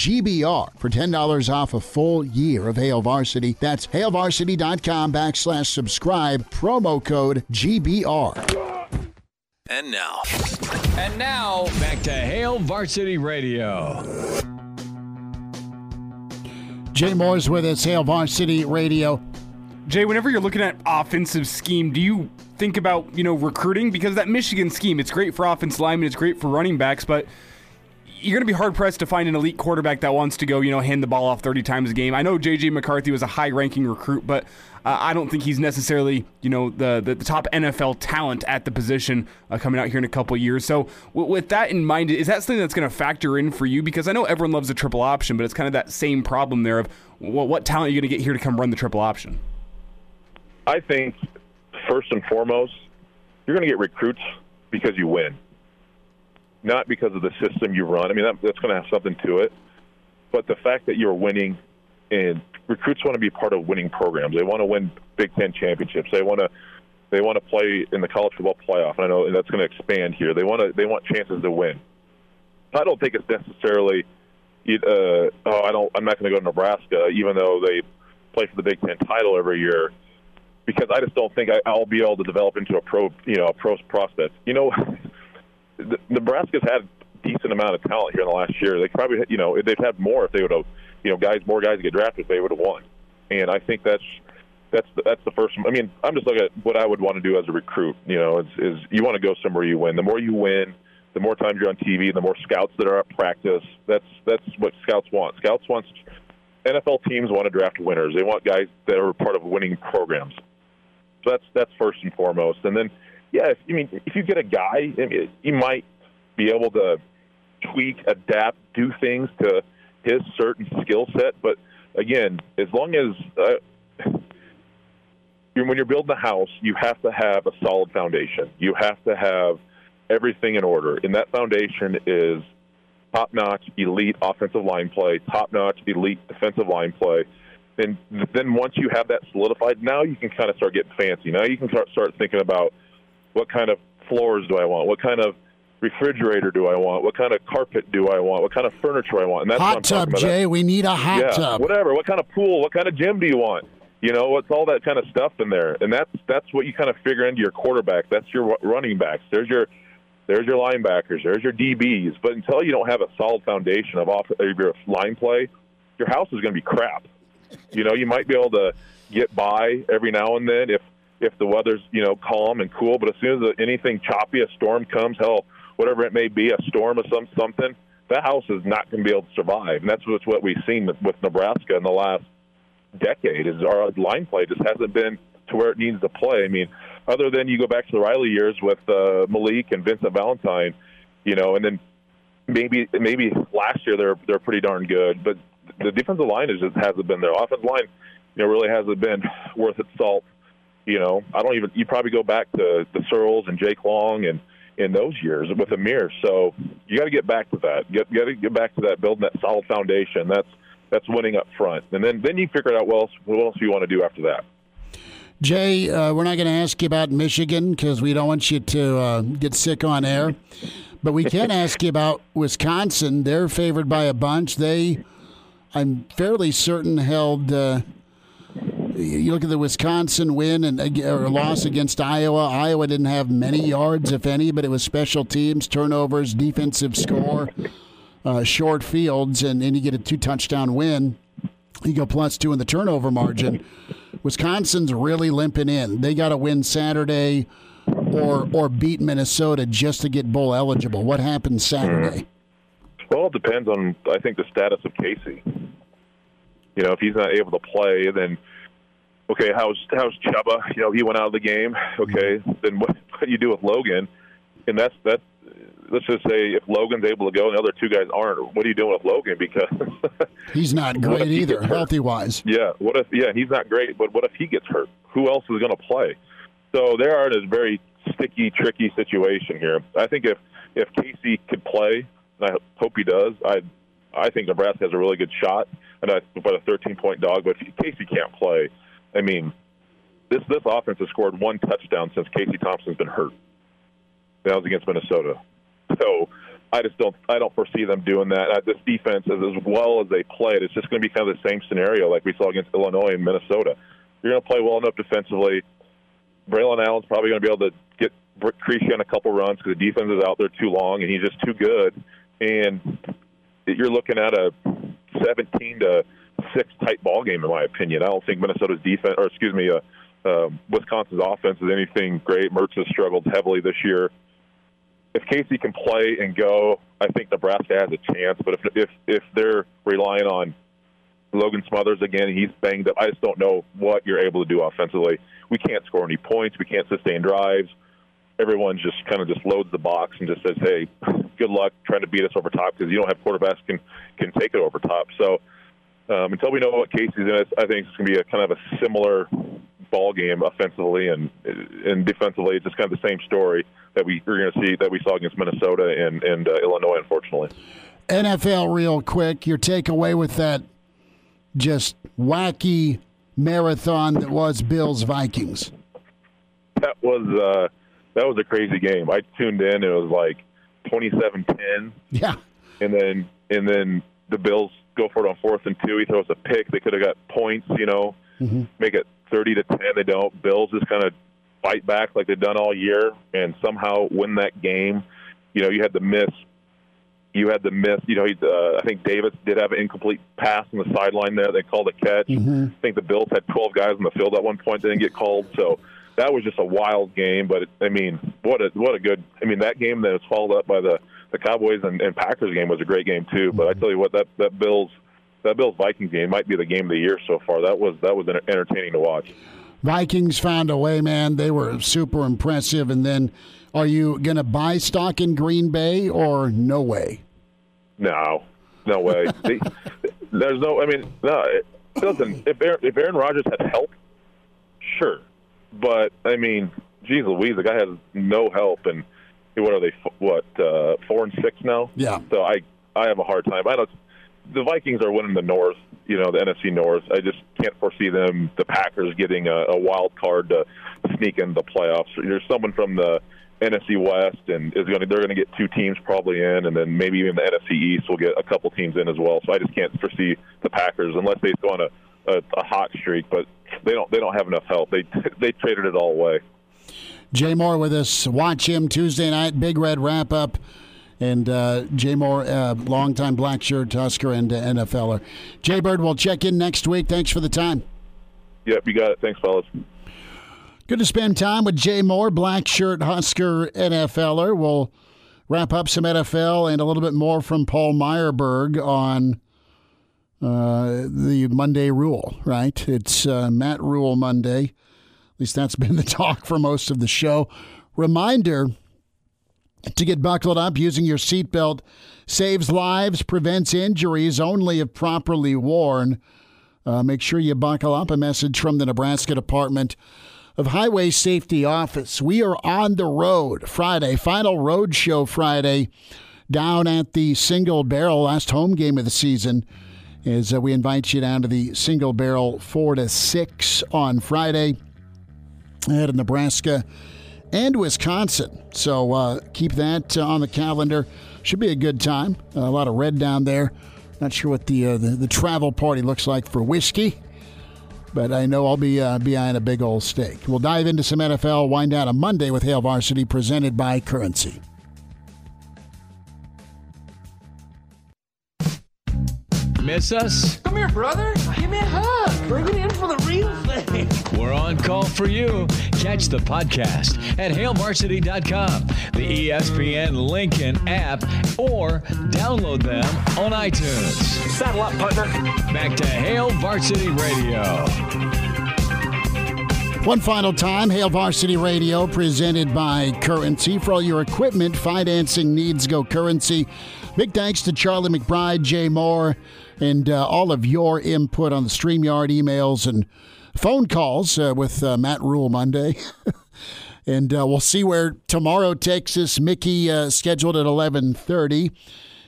GBR for $10 off a full year of Hail Varsity. That's hailvarsity.com backslash subscribe, promo code GBR. And now. And now, back to Hail Varsity Radio. Jay Moore's with us, Hail Varsity Radio. Jay, whenever you're looking at offensive scheme, do you think about, you know, recruiting? Because that Michigan scheme, it's great for offensive linemen, it's great for running backs, but – you're going to be hard pressed to find an elite quarterback that wants to go, you know, hand the ball off 30 times a game. I know JJ McCarthy was a high ranking recruit, but uh, I don't think he's necessarily, you know, the, the, the top NFL talent at the position uh, coming out here in a couple years. So, w- with that in mind, is that something that's going to factor in for you? Because I know everyone loves the triple option, but it's kind of that same problem there of well, what talent are you going to get here to come run the triple option? I think, first and foremost, you're going to get recruits because you win, not because of the system you run. I mean, that, that's going to have something to it. But the fact that you're winning, and recruits want to be part of winning programs. They want to win Big Ten championships. They want to they want to play in the college football playoff. And I know that's going to expand here. They want to they want chances to win. I don't think it's necessarily. Uh, oh, I don't. I'm not going to go to Nebraska, even though they play for the Big Ten title every year, because I just don't think I, I'll be able to develop into a pro, you know, a pro prospect. You know, Nebraska's had decent amount of talent here in the last year. They probably, you know, they've had more if they would have, you know, guys, more guys get drafted, they would have won. And I think that's that's the, that's the first. I mean, I'm just looking at what I would want to do as a recruit. You know, is, is you want to go somewhere you win. The more you win, the more times you're on TV, the more scouts that are at practice. That's that's what scouts want. Scouts wants NFL teams want to draft winners. They want guys that are part of winning programs. So that's that's first and foremost. And then, yeah, if, I mean, if you get a guy, I mean, you might be able to tweak, adapt, do things to his certain skill set. But again, as long as uh, when you're building a house, you have to have a solid foundation. You have to have everything in order, and that foundation is top-notch, elite offensive line play, top-notch, elite defensive line play. And then once you have that solidified, now you can kind of start getting fancy. Now you can start start thinking about what kind of floors do I want, what kind of refrigerator do I want, what kind of carpet do I want, what kind of furniture I want. And that's hot tub, Jay. We need a hot yeah, tub. Whatever. What kind of pool? What kind of gym do you want? You know, it's all that kind of stuff in there, and that's that's what you kind of figure into your quarterback. That's your running backs. There's your there's your linebackers. There's your DBs. But until you don't have a solid foundation of off of your line play, your house is going to be crap. You know, you might be able to get by every now and then if if the weather's you know calm and cool. But as soon as anything choppy, a storm comes, hell, whatever it may be, a storm or some something, that house is not going to be able to survive. And that's what's what we've seen with, with Nebraska in the last decade is our line play just hasn't been to where it needs to play. I mean, other than you go back to the Riley years with uh, Maliek and Vincent Valentine, you know, and then maybe maybe last year they're they're pretty darn good, but the defensive line is just hasn't been there. Offensive line, you know, really hasn't been worth its salt. You know, I don't even. You probably go back to the Searles and Jake Long and in those years with Amir. So you got to get back to that. Get got to get back to that, building that solid foundation. That's that's winning up front, and then then you figure out what else what else you want to do after that. Jay, uh, we're not going to ask you about Michigan because we don't want you to uh, get sick on air. But we can ask you about Wisconsin. They're favored by a bunch. They, I'm fairly certain, held. Uh, you look at the Wisconsin win and or loss against Iowa. Iowa didn't have many yards, if any, but it was special teams, turnovers, defensive score, uh, short fields, and then you get a two touchdown win. You go plus two in the turnover margin. Wisconsin's really limping in. They got to win Saturday or or beat Minnesota just to get bowl eligible. What happens Saturday? Well, it depends on I think the status of Casey. You know, if he's not able to play, then okay, how's how's Chubba? You know, he went out of the game. Okay, then what, what do you do with Logan? And that's that. Let's just say if Logan's able to go and the other two guys aren't, what are you doing with Logan? Because he's not great either, healthy wise. Yeah. What if? Yeah, he's not great, but what if he gets hurt? Who else is going to play? So they are in a very sticky, tricky situation here. I think if if Casey could play, and I hope he does, I I think Nebraska has a really good shot, and I put a 13 point dog. But if Casey can't play, I mean, this this offense has scored one touchdown since Casey Thompson's been hurt. That was against Minnesota. So I just don't I don't foresee them doing that. Uh, this defense, as, as well as they played, it's just going to be kind of the same scenario like we saw against Illinois and Minnesota. You're going to play well enough defensively. Braylon Allen's probably going to be able to get Creasy on a couple runs because the defense is out there too long and he's just too good. And you're looking at a 17 to six tight ball game, in my opinion. I don't think Minnesota's defense, or excuse me, uh, uh, Wisconsin's offense is anything great. Mertz has struggled heavily this year. If Casey can play and go, I think Nebraska has a chance. But if if if they're relying on Logan Smothers again, he's banged up. I just don't know what you're able to do offensively. We can't score any points. We can't sustain drives. Everyone just kind of just loads the box and just says, "Hey, good luck trying to beat us over top," because you don't have quarterbacks can can take it over top. So um, until we know what Casey's in, I think it's going to be a kind of a similar ball game offensively and and defensively. It's just kind of the same story. that we are going to see that we saw against Minnesota and and uh, Illinois, unfortunately. NFL, real quick, your takeaway with that just wacky marathon that was Bills Vikings. That was uh, that was a crazy game. I tuned in. It was like 27-10. Yeah. And then and then the Bills go for it on fourth and two. He throws a pick. They could have got points. You know, mm-hmm. make it 30 to 10. They don't. Bills just kind of fight back like they've done all year and somehow win that game. You know, you had the miss. You had the miss. You know, he, uh, I think Davis did have an incomplete pass on the sideline there. They called a catch. Mm-hmm. I think the Bills had 12 guys in the field at one point. They didn't get called. So that was just a wild game. But I mean, what a what a good. I mean, that game that was followed up by the the Cowboys and, and Packers game was a great game too. But I tell you what, that that Bills that Bills Vikings game might be the game of the year so far. That was that was entertaining to watch. Vikings found a way, man. They were super impressive. And then, are you going to buy stock in Green Bay or no way? No, no way. there's no. I mean, no. It doesn't. If Aaron, if Aaron Rodgers had help, sure. But I mean, geez Louise, the guy has no help, and what are they? What uh, four and six now? Yeah. So I I have a hard time. I don't. The Vikings are winning the North you know, the NFC North. I just can't foresee them, the Packers, getting a, a wild card to sneak in the playoffs. There's someone from the NFC West, and is going to, they're going to get two teams probably in, and then maybe even the NFC East will get a couple teams in as well. So I just can't foresee the Packers unless they go on a, a, a hot streak, but they don't they don't have enough help. They they traded it all away. Jay Moore with us. Watch him Tuesday night. Big Red wrap up and uh, Jay Moore, uh, longtime black shirt Husker and uh, NFLer. Jay Bird, we'll check in next week. Thanks for the time. Yep, you got it. Thanks, fellas. Good to spend time with Jay Moore, black shirt Husker NFLer. We'll wrap up some NFL and a little bit more from Paul Myerberg on uh, the Monday Rhule, right? It's uh, Matt Rhule Monday. At least that's been the talk for most of the show. Reminder to get buckled up using your seatbelt saves lives, prevents injuries only if properly worn. Uh, make sure you buckle up. A message from the Nebraska Department of Highway Safety Office. We are on the road Friday, final road show Friday, down at the Single Barrel, last home game of the season. As uh, we invite you down to the Single Barrel four to six on Friday at Nebraska and Wisconsin. So uh, keep that uh, on the calendar. Should be a good time. Uh, a lot of red down there. Not sure what the, uh, the, the travel party looks like for whiskey, but I know I'll be uh, be eyeing a big old steak. We'll dive into some NFL. Wind down on Monday with Hail Varsity, presented by Currency. Miss us? Come here, brother. Give me a hug. Bring it in for the real thing. We're on call for you. Catch the podcast at hailvarsity.com, the ESPN Lincoln app, or download them on iTunes. Saddle up, partner. Back to Hail Varsity Radio. One final time, Hail Varsity Radio, presented by Currency. For all your equipment financing needs, go Currency. Big thanks to Charlie McBride, Jay Moore, and uh, all of your input on the StreamYard emails and phone calls uh, with uh, Matt Rhule Monday. and uh, we'll see where tomorrow takes us. Mickey uh, scheduled at 1130.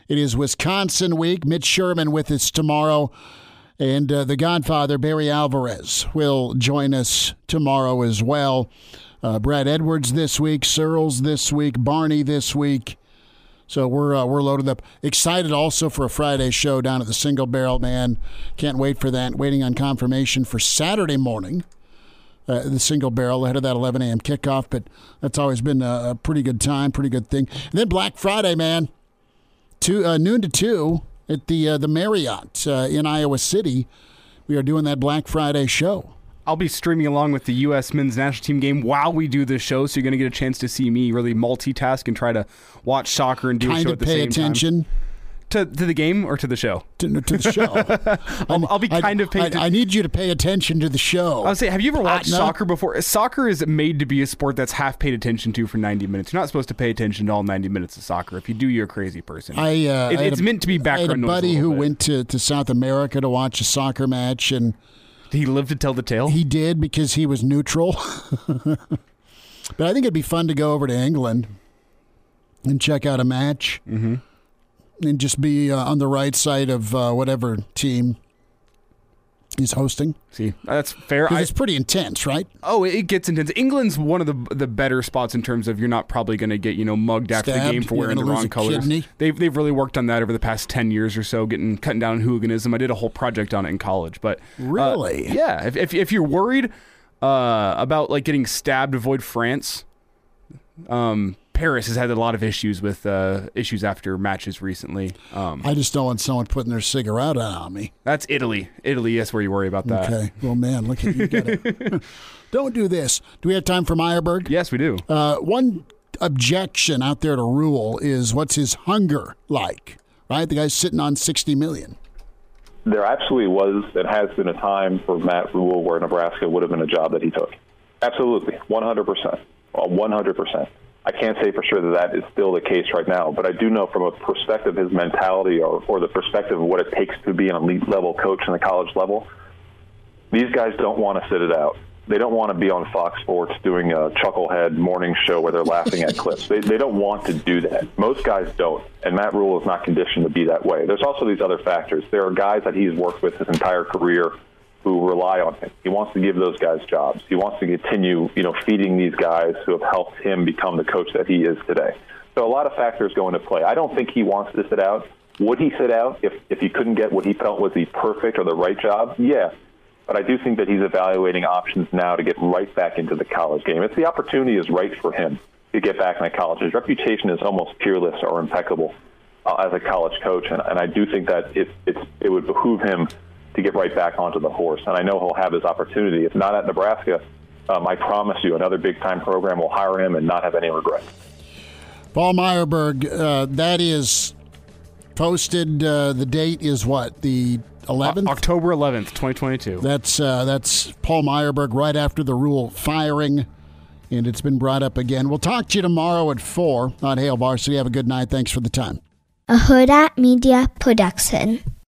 It is Wisconsin week. Mitch Sherman with us tomorrow. And uh, the Godfather, Barry Alvarez, will join us tomorrow as well. Brad Edwards this week, Searles this week, Barney this week. So we're uh, we're loaded up. Excited also for a Friday show down at the Single Barrel. Man, can't wait for that. Waiting on confirmation for Saturday morning. Uh, the Single Barrel ahead of that 11 a.m. kickoff, but that's always been a, a pretty good time, pretty good thing. And then Black Friday, man, two uh, noon to two at the uh, the Marriott uh, in Iowa City. We are doing that Black Friday show. I'll be streaming along with the U.S. men's national team game while we do this show, so you're going to get a chance to see me really multitask and try to watch soccer and do kind a show at the pay same attention. time. To, to the game or to the show? To, to the show. I'll, I'll, be kind I, of paying. I, I, need you to pay attention to the show. I'll say, have you ever watched soccer before? Soccer is made to be a sport that's half paid attention to for 90 minutes. You're not supposed to pay attention to all 90 minutes of soccer. If you do, you're a crazy person. I, uh, it, I it's a, meant to be background I had a noise. buddy who bit. went to, to South America to watch a soccer match, and he lived to tell the tale? He did because he was neutral. But I think it'd be fun to go over to England and check out a match Mm-hmm. and just be uh, on the right side of uh, whatever team he's hosting. See, that's fair. I- it's pretty intense, right? Oh, it gets intense. England's one of the the better spots in terms of you're not probably going to get you know mugged after the game for wearing the wrong colors. kidney. They've they've really worked on that over the past ten years or so, getting cutting down on hooliganism. I did a whole project on it in college, but uh, Really? yeah. If, if if you're worried uh, about like getting stabbed, avoid France. Um, Paris has had a lot of issues with uh, issues after matches recently. Um, I just don't want someone putting their cigarette out on me. that's Italy. Italy, that's where you worry about that. Okay. Well, man, look at you. Got it. don't do this. Do we have time for Myerberg? Yes, we do. Uh, one objection out there to Rhule is what's his hunger like? Right, the guy's sitting on sixty million. there absolutely was and has been a time for Matt Rhule where Nebraska would have been a job that he took. Absolutely, 100%. Uh, 100%. I can't say for sure that that is still the case right now, but I do know from a perspective of his mentality or, or the perspective of what it takes to be an elite level coach in the college level, these guys don't want to sit it out. They don't want to be on Fox Sports doing a chucklehead morning show where they're laughing at clips. They, they don't want to do that. Most guys don't, and Matt Rhule is not conditioned to be that way. There's also these other factors. There are guys that he's worked with his entire career who rely on him. He wants to give those guys jobs. He wants to continue, you know, feeding these guys who have helped him become the coach that he is today. So a lot of factors go into play. I don't think he wants to sit out. Would he sit out if, if he couldn't get what he felt was the perfect or the right job? Yeah. But I do think that he's evaluating options now to get right back into the college game. If the opportunity is right for him to get back in the college, his reputation is almost peerless or impeccable uh, as a college coach, and, and I do think that it, it's, it would behoove him to get right back onto the horse. And I know he'll have his opportunity. If not at Nebraska, um, I promise you, another big time program will hire him and not have any regrets. Paul Myerberg, uh, that is posted. Uh, the date is what the eleventh, October 11th, 2022. That's uh, that's Paul Myerberg right after the Rhule firing, and it's been brought up again. We'll talk to you tomorrow at four on Hail Varsity. Have a good night. Thanks for the time. A Huda Media Production.